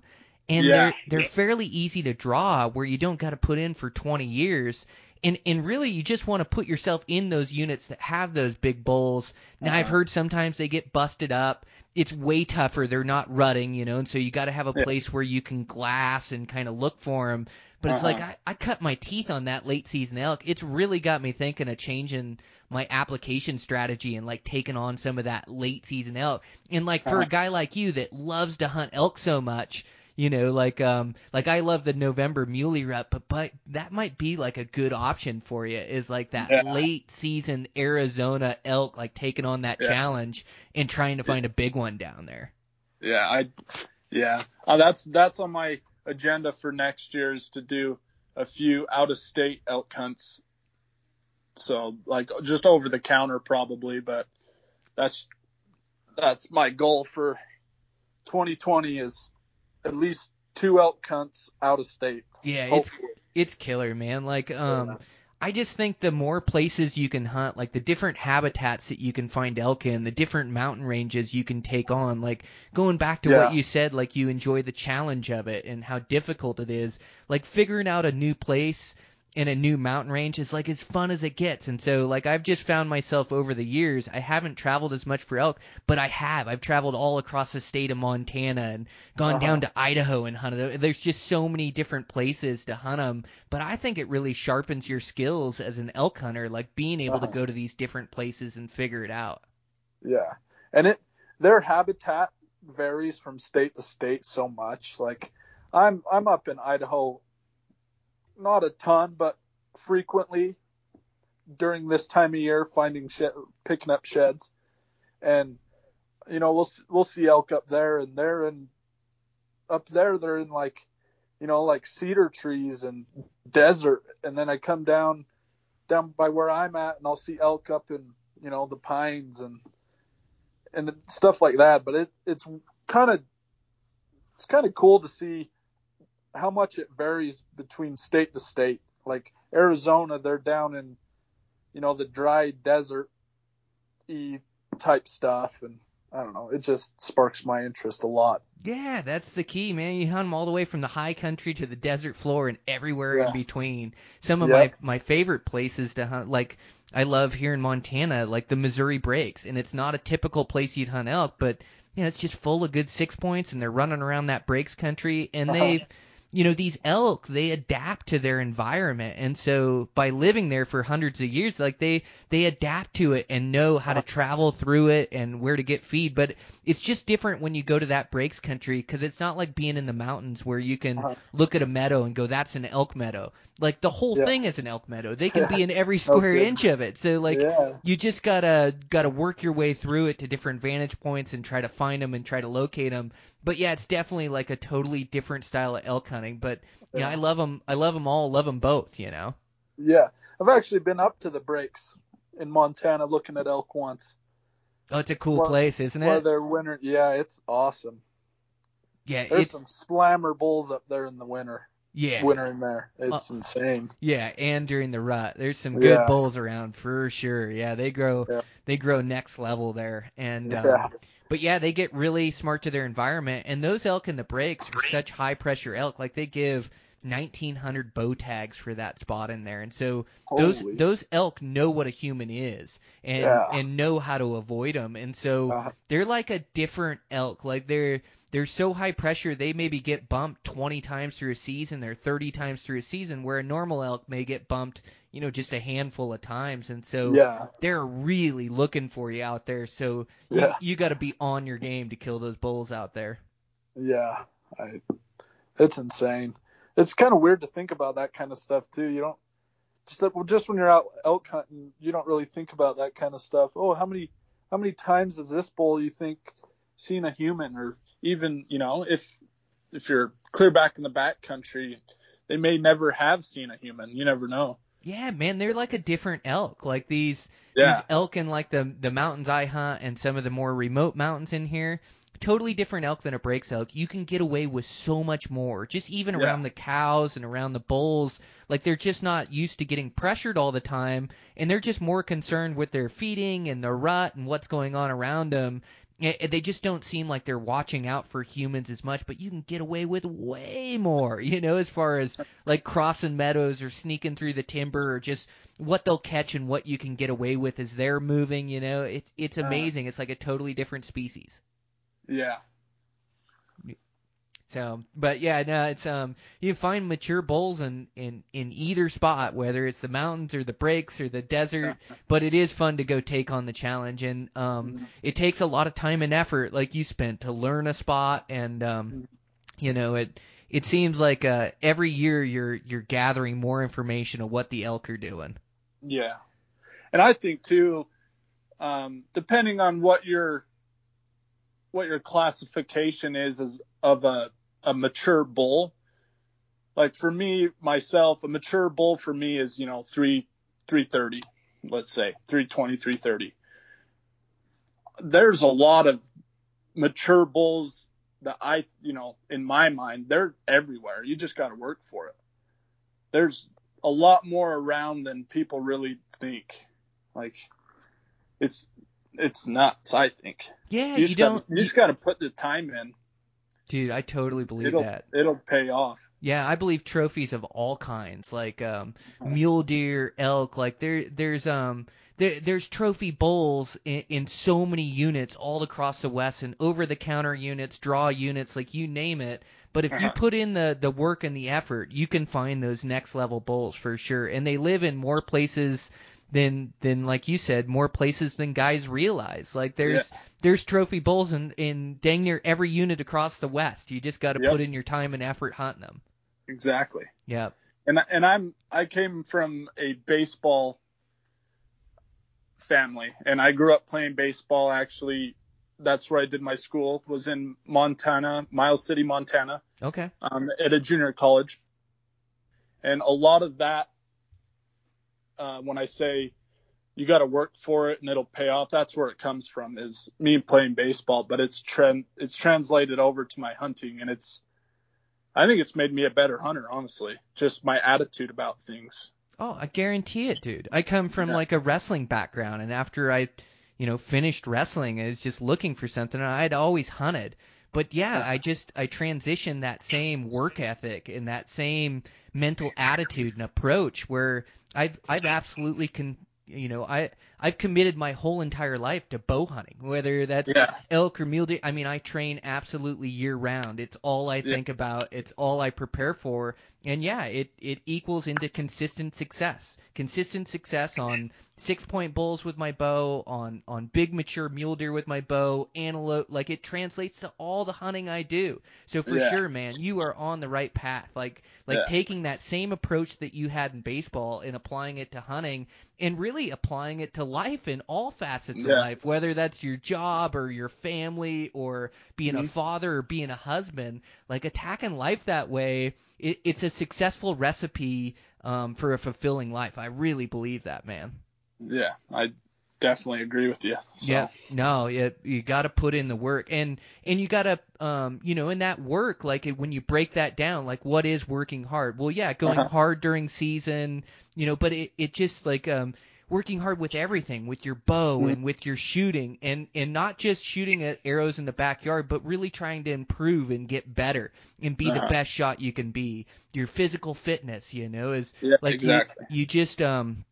and Yeah. they're they're fairly easy to draw where you don't got to put in for 20 years. And, and really, you just want to put yourself in those units that have those big bulls. Now, I've Uh-huh. heard sometimes they get busted up it's way tougher. They're not rutting, you know, and so you got to have a Yeah. place where you can glass and kind of look for them. But it's like Uh-huh. I, I cut my teeth on that late season elk. It's really got me thinking of changing my application strategy and like taking on some of that late season elk. And like for a Uh-huh. guy like you that loves to hunt elk so much, you know, like um like I love the November muley rut, but but that might be like a good option for you is like that Yeah. late season Arizona elk like taking on that Yeah. challenge and trying to find a big one down there. Yeah, I yeah. Uh, that's that's on my agenda for next year is to do a few out of state elk hunts. So like just over the counter probably, but that's that's my goal for 2020 is at least two elk hunts out of state. Yeah, it's Hopefully. it's killer, man. Like um I just think the more places you can hunt, like the different habitats that you can find elk in, the different mountain ranges you can take on, like going back to what you said, like you enjoy the challenge of it and how difficult it is. Like figuring out a new place in a new mountain range is like as fun as it gets. And so like I've just found myself over the years, I haven't traveled as much for elk, but I have. I've traveled all across the state of Montana and gone Uh-huh. down to Idaho and hunted. There's just so many different places to hunt them, but I think it really sharpens your skills as an elk hunter, like being able to Uh-huh. go to these different places and figure it out. Yeah. And it their habitat varies from state to state so much. Like I'm I'm up in Idaho not a ton, but frequently during this time of year finding shed, picking up sheds. And you know, we'll we'll see elk up there and they're in up there they're in like you know, like cedar trees and desert and then I come down down by where I'm at, and I'll see elk up in you know the pines and and stuff like that. But it it's kind of it's kind of cool to see how much it varies between state to state. Like Arizona, they're down in you know the dry desert e type stuff, and I don't know, it just sparks my interest a lot. Yeah, that's the key, man. You hunt them all the way from the high country to the desert floor and everywhere Yeah. in between. Some of Yep. my my favorite places to hunt, like I love here in Montana, like the Missouri Breaks, and it's not a typical place you'd hunt elk, but you know, it's just full of good six points, and they're running around that breaks country, and Uh-huh. they've you know these elk they adapt to their environment and so by living there for hundreds of years like they they adapt to it and know how to travel through it and where to get feed but it's just different when you go to that breaks country because it's not like being in the mountains where you can Uh-huh. look at a meadow and go that's an elk meadow like the whole Yeah. thing is an elk meadow they can be in every square kidding. inch of it so like yeah, you just gotta gotta work your way through it to different vantage points and try to find them and try to locate them. But yeah, it's definitely like a totally different style of elk hunting. But you know, Yeah. I love them. I love them all. Love them both. You know. yeah. I've actually been up to the breaks in Montana looking at elk once. Oh, it's a cool place, isn't it? they're winter. Yeah, it's awesome. Yeah, There's it's some slammer bulls up there in the winter. yeah, Wintering there, it's insane. yeah. And during the rut, there's some good Yeah. bulls around for sure. Yeah, they grow Yeah. they grow next level there. And um, But yeah, they get really smart to their environment, and those elk in the breaks are such high pressure elk. Like they give 1,900 bow tags for that spot in there, and so those Holy. those elk know what a human is, and Yeah. and know how to avoid them, and so Uh, they're like a different elk. Like they're they're so high pressure, they maybe get bumped 20 times through a season, or 30 times through a season, where a normal elk may get bumped, you know, just a handful of times, and so yeah, they're really looking for you out there. So you, Yeah. you got to be on your game to kill those bulls out there. yeah. I, it's insane. It's kind of weird to think about that kind of stuff too. You don't just well, just when you're out elk hunting, you don't really think about that kind of stuff. Oh, how many how many times has this bull you think seen a human, or even you know if if you're clear back in the back country, they may never have seen a human. You never know. Yeah, man, they're like a different elk. Like these Yeah, these elk in like the the mountains I hunt and some of the more remote mountains in here. Totally different elk than a breaks elk. You can get away with so much more. Just even Yeah. around the cows and around the bulls. Like they're just not used to getting pressured all the time and they're just more concerned with their feeding and the rut and what's going on around them. Eh, They just don't seem like they're watching out for humans as much, but you can get away with way more, you know, as far as like crossing meadows or sneaking through the timber or just what they'll catch and what you can get away with as they're moving, you know. It's it's Uh. amazing. It's like a totally different species. yeah, So, but yeah, no, it's um you can find mature bulls in in in either spot, whether it's the mountains or the breaks or the desert. But it is fun to go take on the challenge, and um it takes a lot of time and effort, like you spent, to learn a spot, and um you know it. It seems like uh, every year you're you're gathering more information of what the elk are doing. Yeah, and I think too, um, depending on what your what your classification is as of a a mature bull. Like for me myself, a mature bull for me is you know three three thirty, let's say three twenty three thirty. There's a lot of mature bulls that I you know in my mind they're everywhere. You just got to work for it. There's a lot more around than people really think. Like it's it's nuts. I think Yeah, you you, just don't, gotta, you just got to put the time in. Dude. I totally believe It'll that. it'll pay off. Yeah, I believe trophies of all kinds, like um, mule deer, elk. Like there, there's um, there, there's trophy bowls in, in so many units all across the West, and over-the-counter units, draw units, like you name it. But if you Uh-huh. put in the the work and the effort, you can find those next level bowls for sure. And they live in more places than than like you said, more places than guys realize. Like there's there's trophy bulls in in dang near every unit across the West. You just got to Yep. put in your time and effort hunting them. Exactly. Yep. And I- and I'm I came from a baseball family, and I grew up playing baseball. Actually, that's where I did my school. Was in Montana, Miles City, Montana. Okay. um, at a junior college, and a lot of that uh, when I say you got to work for it and it'll pay off. That's where it comes from. Is me playing baseball, but it's trend it's translated over to my hunting, and it's I think it's made me a better hunter. Honestly, just my attitude about things. Oh, I guarantee it, dude. I come from Yeah. like a wrestling background, and after I, you know, finished wrestling, I was just looking for something. and I'd always hunted, but yeah, I just I transitioned that same work ethic and that same mental attitude and approach where I've I've absolutely con you know I I've committed my whole entire life to bow hunting, whether that's Yeah. elk or mule deer. I mean, I train absolutely year round. It's all I Yeah. think about. It's all I prepare for. And yeah, it it equals into consistent success. Consistent success on six point bulls with my bow, on on big mature mule deer with my bow, antelope. Like it translates to all the hunting I do. So for Yeah. sure, man, you are on the right path. Like like Yeah. taking that same approach that you had in baseball and applying it to hunting and really applying it to life in all facets of life, whether that's your job or your family or being a Mhm. father or being a husband, like attacking life that way, it, it's a successful recipe um, for a fulfilling life. I really believe that, man. Yeah, I definitely agree with you. So, Yeah, no, you, you got to put in the work, and and you got to, um, you know, in that work, like when you break that down, like what is working hard? Well, yeah, going Uh-huh. hard during season, you know, but it it just like um working hard with everything, with your bow Mhm. and with your shooting, and and not just shooting at arrows in the backyard, but really trying to improve and get better and be the Uh-huh. best shot you can be. Your physical fitness, you know, is Yeah, like exactly. you you just um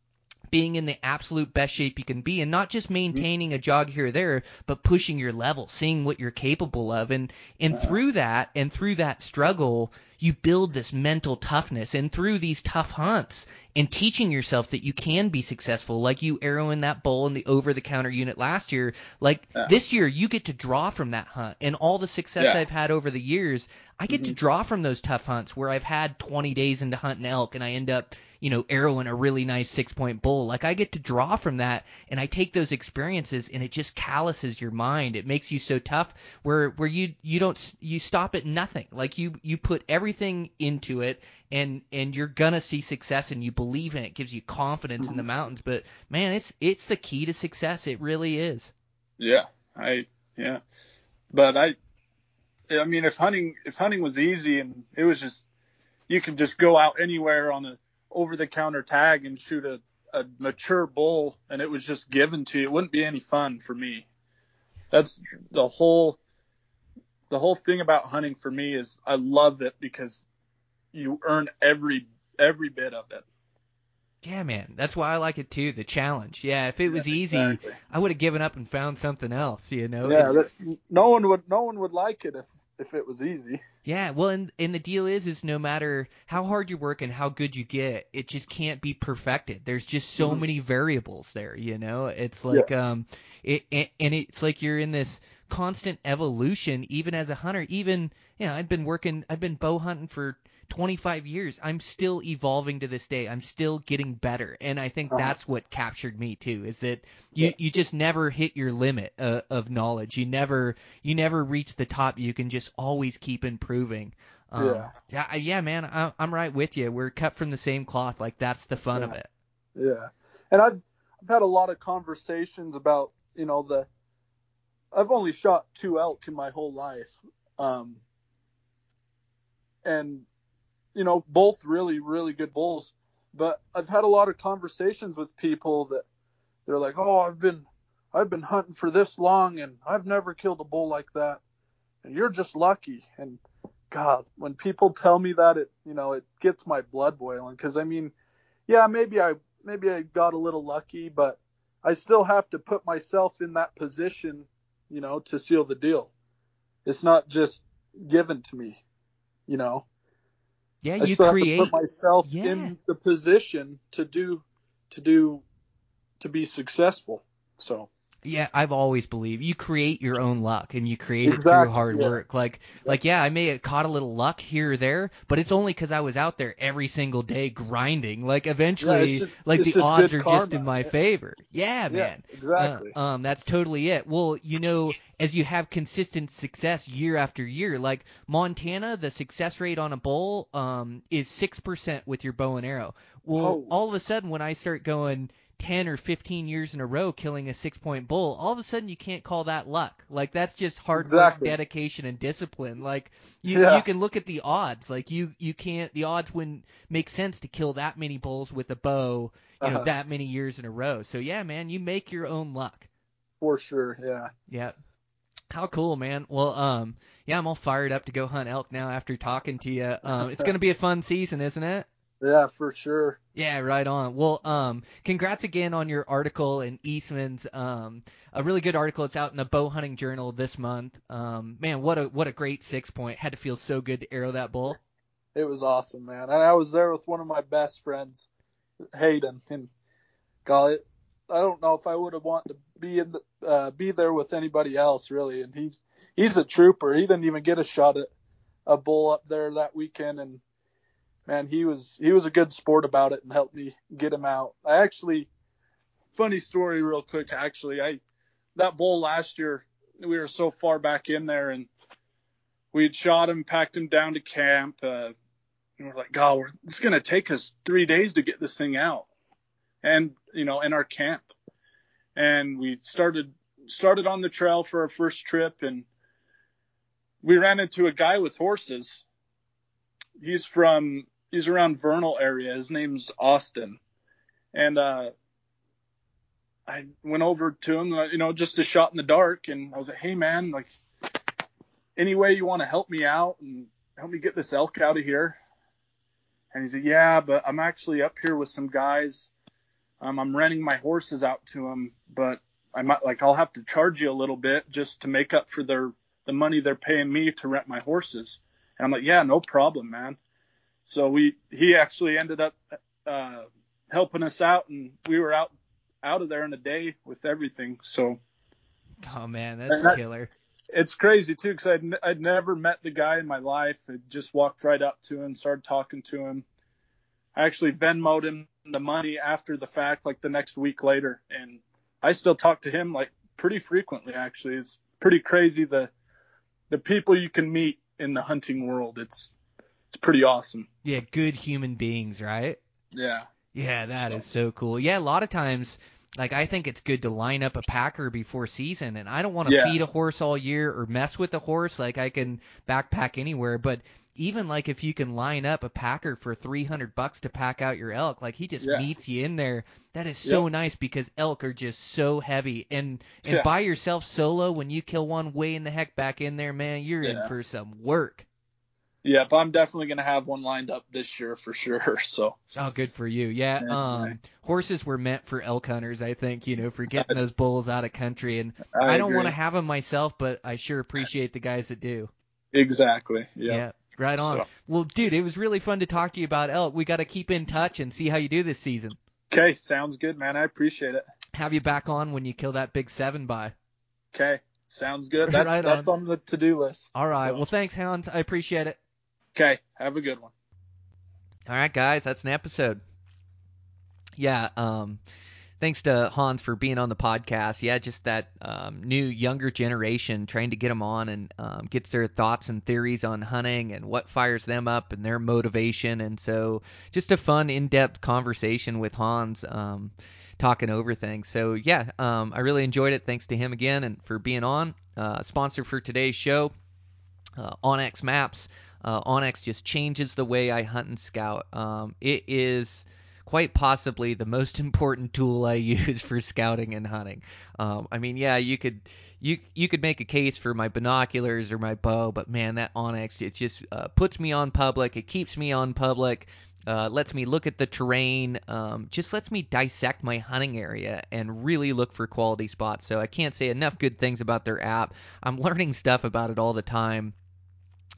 being in the absolute best shape you can be and not just maintaining a jog here or there but pushing your level seeing what you're capable of and and Uh-huh. through that and through that struggle you build this mental toughness and through these tough hunts and teaching yourself that you can be successful like you arrowing that bull in the over the counter unit last year like Yeah. this year you get to draw from that hunt and all the success Yeah. I've had over the years I get to Mhm. draw from those tough hunts where I've had 20 days into hunting elk and I end up you know, arrowing a really nice six point bull. Like I get to draw from that and I take those experiences and it just calluses your mind. It makes you so tough where, where you, you don't, you stop at nothing. Like you, you put everything into it and, and you're gonna see success and you believe in it. It gives you confidence in the mm-hmm. mountains. But man, it's, it's the key to success. It really is. Yeah, I yeah, but I, I mean, if hunting if hunting was easy and it was just you could just go out anywhere on a over the counter tag and shoot a, a mature bull and it was just given to you, it wouldn't be any fun for me. That's the whole the whole thing about hunting for me is I love it because you earn every every bit of it. Yeah, man. That's why I like it too. The challenge. Yeah. If it was Yeah, easy, exactly. I would have given up and found something else, you know? Yeah, that, no one would no one would like it if if it was easy. Yeah, well, and and the deal is, is no matter how hard you work and how good you get, it just can't be perfected. There's just so Mhm. many variables there, you know. It's like um, it, it and it's like you're in this constant evolution, even as a hunter. Even you know, I've been working, I've been bow hunting for 25 years. I'm still evolving to this day. I'm still getting better, and I think Uh-huh. that's what captured me too. Is that you Yeah. you just never hit your limit uh, of knowledge. You never you never reach the top. You can just always keep improving. Um, Yeah. yeah, yeah, man, I, I'm right with you. We're cut from the same cloth. Like that's the fun of it. Yeah, and I've I've had a lot of conversations about you know the I've only shot two elk in my whole life, um, and you know both really really good bulls. But I've had a lot of conversations with people that they're like, oh, I've been I've been hunting for this long and I've never killed a bull like that, and you're just lucky. And God, when people tell me that, it you know it gets my blood boiling because I mean, yeah, maybe I maybe I got a little lucky, but I still have to put myself in that position, you know, to seal the deal. It's not just given to me, you know. Yeah, I you create. to put myself Yeah. in the position to do to do to be successful. So Yeah, I've always believed you create your own luck and you create it through hard yeah. work. Like like yeah, I may have caught a little luck here or there, but it's only cuz I was out there every single day grinding. Like eventually it's just- like the odds are just in my Yeah. favor. Yeah, Yeah, man. exactly. Uh, um, that's totally it. Well, you know, as you have consistent success year after year, like Montana, the success rate on a bull um, is six percent with your bow and arrow. Well, Oh. all of a sudden, when I start going ten or fifteen years in a row killing a six point bull, all of a sudden you can't call that luck. Like that's just hard Exactly. work, dedication, and discipline. Like you, Yeah. you can look at the odds. Like you, you can't. The odds wouldn't make sense to kill that many bulls with a bow. You know, Uh-huh. that many years in a row. So yeah, man, you make your own luck. For sure, yeah. Yeah. How cool, man. Well, um, yeah, I'm all fired up to go hunt elk now after talking to you. Um, it's gonna be a fun season, isn't it? Yeah, for sure. Yeah, right on. Well, um, congrats again on your article in Eastman's. Um, a really good article. It's out in the Bow Hunting Journal this month. Um, man, what a what a great six point. Had to feel so good to arrow that bull. It was awesome, man. And I was there with one of my best friends, Hayden, and golly, I don't know if I would have wanted to be in the, uh, be there with anybody else really. And he's he's a trooper. He didn't even get a shot at a bull up there that weekend, and man, he was he was a good sport about it and helped me get him out. I actually, funny story, real quick. Actually, I that bull last year we were so far back in there and we had shot him, packed him down to camp. Uh, and we're like, God, we're, it's to take us three days to get this thing out. And, you know, in our camp. And we started, started on the trail for our first trip and we ran into a guy with horses. He's from, he's around Vernal area. His name's Austin. And, uh, I went over to him, uh, you know, just a shot in the dark. And I was like, Hey man, like, any way you want to help me out and help me get this elk out of here? And he said, yeah, but I'm actually up here with some guys. Um, I'm renting my horses out to them, but I might like, I'll have to charge you a little bit just to make up for their, the money they're paying me to rent my horses. And I'm like, yeah, no problem, man. So we, he actually ended up, uh, helping us out and we were out, out of there in a day with everything. So, Oh man, that's that- killer. it's crazy too because I'd, I'd never met the guy in my life. I just walked right up to him, started talking to him. I actually Venmoed him the money after the fact, like the next week later, and I still talk to him like pretty frequently. Actually, it's pretty crazy the the people you can meet in the hunting world. It's it's pretty awesome. Yeah, good human beings, right? Yeah. Yeah, that is so cool. Yeah, a lot of times, like I think it's good to line up a packer before season, and I don't want to Yeah. feed a horse all year or mess with a horse. Like I can backpack anywhere, but even like if you can line up a packer for 300 bucks to pack out your elk, like he just Yeah. meets you in there. That is so nice because elk are just so heavy, and and Yeah. by yourself solo when you kill one way in the heck back in there, man, you're in for some work. Yeah, but I'm definitely gonna have one lined up this year for sure. So Oh, good for you. Yeah, um, horses were meant for elk hunters, I think. You know, for getting those bulls out of country, and I, I, don't want to have them myself, but I sure appreciate the guys that do. exactly. Yeah. right on. So- Well, dude, it was really fun to talk to you about elk. We got to keep in touch and see how you do this season. Okay, sounds good, man. I appreciate it. Have you back on when you kill that big seven by. Okay, sounds good. That's Right that's on. on the to do list. All right. So- Well, thanks, Hans. I appreciate it. Okay, have a good one. All right, guys, that's an episode. Yeah, um, thanks to Hans for being on the podcast. Yeah, just that um, new younger generation, trying to get them on and um, get their thoughts and theories on hunting and what fires them up and their motivation. And so, just a fun, in-depth conversation with Hans. Um, talking over things. So yeah, um, I really enjoyed it. Thanks to him again and for being on. Uh, sponsor for today's show, uh, onX Maps. Uh, onX just changes the way I hunt and scout. Um, it is quite possibly the most important tool I use for scouting and hunting. Um, I mean, yeah, you could you you could make a case for my binoculars or my bow, but man, that onX it just uh, puts me on public. It keeps me on public. Uh, lets me look at the terrain, um, just lets me dissect my hunting area and really look for quality spots. So I can't say enough good things about their app. I'm learning stuff about it all the time.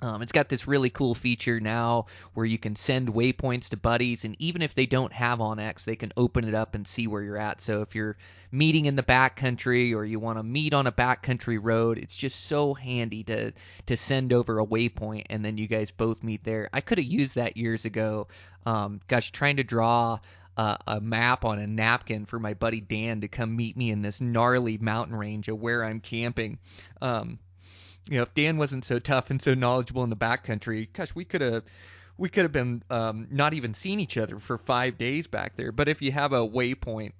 Um, it's got this really cool feature now where you can send waypoints to buddies, and even if they don't have onX, they can open it up and see where you're at. So if you're meeting in the backcountry or you want to meet on a backcountry road, it's just so handy to to send over a waypoint, and then you guys both meet there. I could have used that years ago. Um, gosh, trying to draw uh, a map on a napkin for my buddy Dan to come meet me in this gnarly mountain range of where I'm camping. Um, you know, if Dan wasn't so tough and so knowledgeable in the backcountry, gosh, we could have we could have been um, not even seen each other for five days back there. But if you have a waypoint,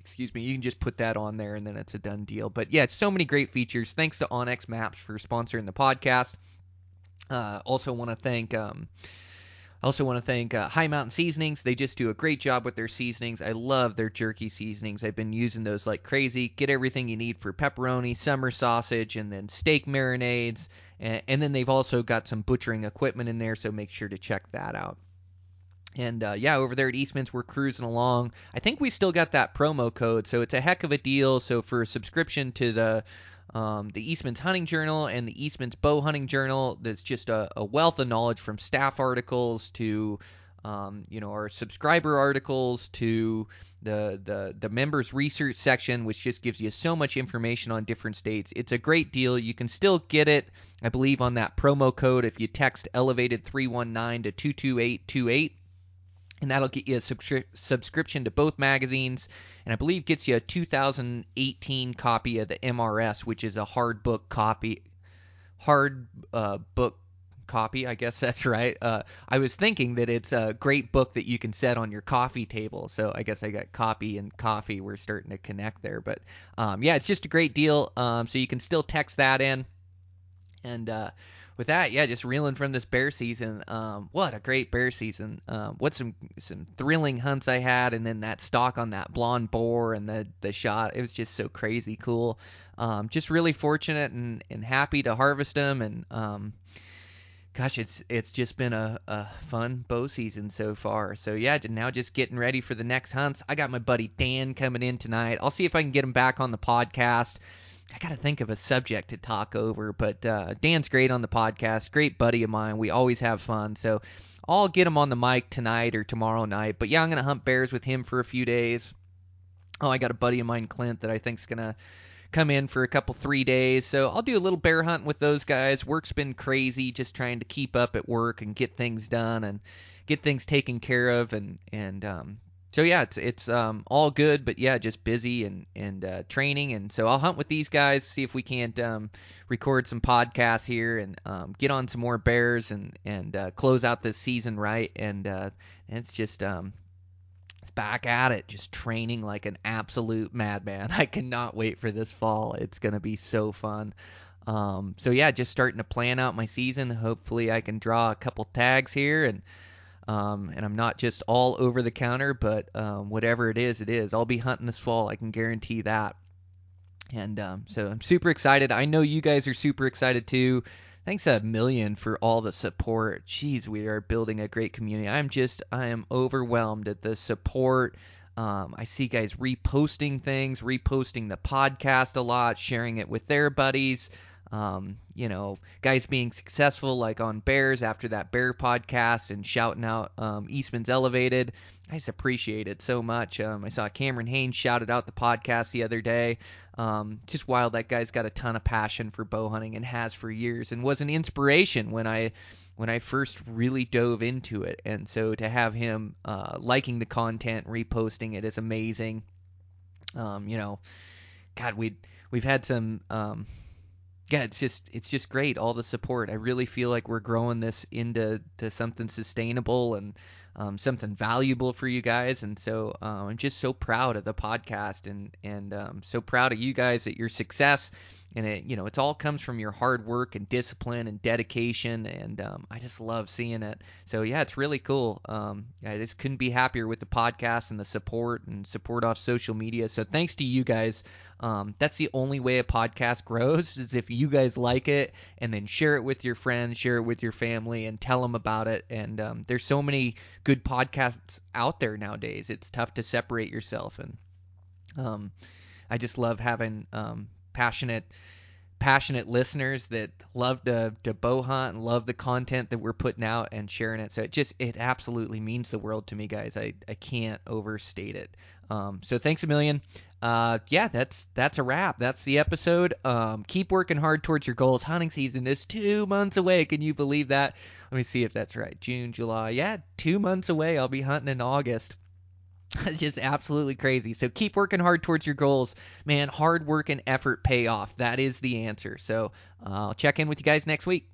excuse me, you can just put that on there and then it's a done deal. But yeah, so many great features. Thanks to onX Maps for sponsoring the podcast. Uh, also want to thank. Um, also want to thank uh, High Mountain Seasonings. They just do a great job with their seasonings. I love their jerky seasonings. I've been using those like crazy. Get everything you need for pepperoni, summer sausage, and then steak marinades. And, and then they've also got some butchering equipment in there, so make sure to check that out. And uh, yeah, over there at Eastman's, we're cruising along. I think we still got that promo code, so it's a heck of a deal. So for a subscription to the um, the Eastman's Hunting Journal and the Eastman's Bow Hunting Journal. That's just a, a wealth of knowledge from staff articles to um, you know our subscriber articles to the, the the members research section, which just gives you so much information on different states. It's a great deal. You can still get it, I believe, on that promo code if you text elevated 319 to 22828 and that'll get you a subscri- subscription to both magazines and I believe gets you a 2018 copy of the MRS, which is a hard book copy, hard uh, book copy. I guess that's right. Uh, I was thinking that it's a great book that you can set on your coffee table. So I guess I got copy and coffee. We're starting to connect there. But um, yeah, it's just a great deal. Um, so you can still text that in. And uh, with that, yeah, just reeling from this bear season. Um, what a great bear season! Um, what some some thrilling hunts I had, and then that stalk on that blonde boar and the the shot. It was just so crazy cool. Um, just really fortunate and, and happy to harvest them, and um, gosh, it's it's just been a, a fun bow season so far. So yeah, now just getting ready for the next hunts. I got my buddy Dan coming in tonight. I'll see if I can get him back on the podcast. I got to think of a subject to talk over, but uh, Dan's great on the podcast, great buddy of mine. We always have fun, so I'll get him on the mic tonight or tomorrow night. But yeah, I'm gonna hunt bears with him for a few days. Oh, I got a buddy of mine, Clint, that I think's gonna come in for a couple three days. So I'll do a little bear hunt with those guys. Work's been crazy, just trying to keep up at work and get things done and get things taken care of and and um, so yeah, it's it's um, all good, but yeah, just busy and and uh, training, and so I'll hunt with these guys, see if we can't um, record some podcasts here and um, get on some more bears and and uh, close out this season right, and, uh, and it's just um, it's back at it, just training like an absolute madman. I cannot wait for this fall. It's gonna be so fun. Um, so yeah, just starting to plan out my season. Hopefully, I can draw a couple tags here and um, and I'm not just all over the counter, but um, whatever it is, it is. I'll be hunting this fall. I can guarantee that. And um, so I'm super excited. I know you guys are super excited too. Thanks a million for all the support. Jeez, we are building a great community. I'm just, I am overwhelmed at the support. Um, I see guys reposting things, reposting the podcast a lot, sharing it with their buddies. Um, you know, guys being successful like on Bears after that Bear podcast and shouting out um, Eastman's Elevated. I just appreciate it so much. Um, I saw Cameron Hanes shouted out the podcast the other day. Um, just wild. That guy's got a ton of passion for bow hunting and has for years, and was an inspiration when I when I first really dove into it. And so to have him uh, liking the content, reposting it is amazing. Um, you know, God, we we've had some um, yeah, it's just it's just great all the support. I really feel like we're growing this into to something sustainable and um, something valuable for you guys. And so um, I'm just so proud of the podcast and and um, so proud of you guys at your success. And it you know it all comes from your hard work and discipline and dedication. And um, I just love seeing it. So yeah, it's really cool. Um, I just couldn't be happier with the podcast and the support and support off social media. So thanks to you guys. Um, that's the only way a podcast grows is if you guys like it and then share it with your friends, share it with your family, and tell them about it. And um, there's so many good podcasts out there nowadays. It's tough to separate yourself, and um, I just love having um, passionate passionate listeners that love to, to bow hunt and love the content that we're putting out and sharing it. So it just it absolutely means the world to me, guys. I, I can't overstate it. Um, so thanks a million. Uh, yeah, that's that's a wrap. That's the episode. Um, keep working hard towards your goals. Hunting season is two months away. Can you believe that? Let me see if that's right. June, July. Yeah, two months away. I'll be hunting in August. Just absolutely crazy. So keep working hard towards your goals, man. Hard work and effort pay off. That is the answer. So uh, I'll check in with you guys next week.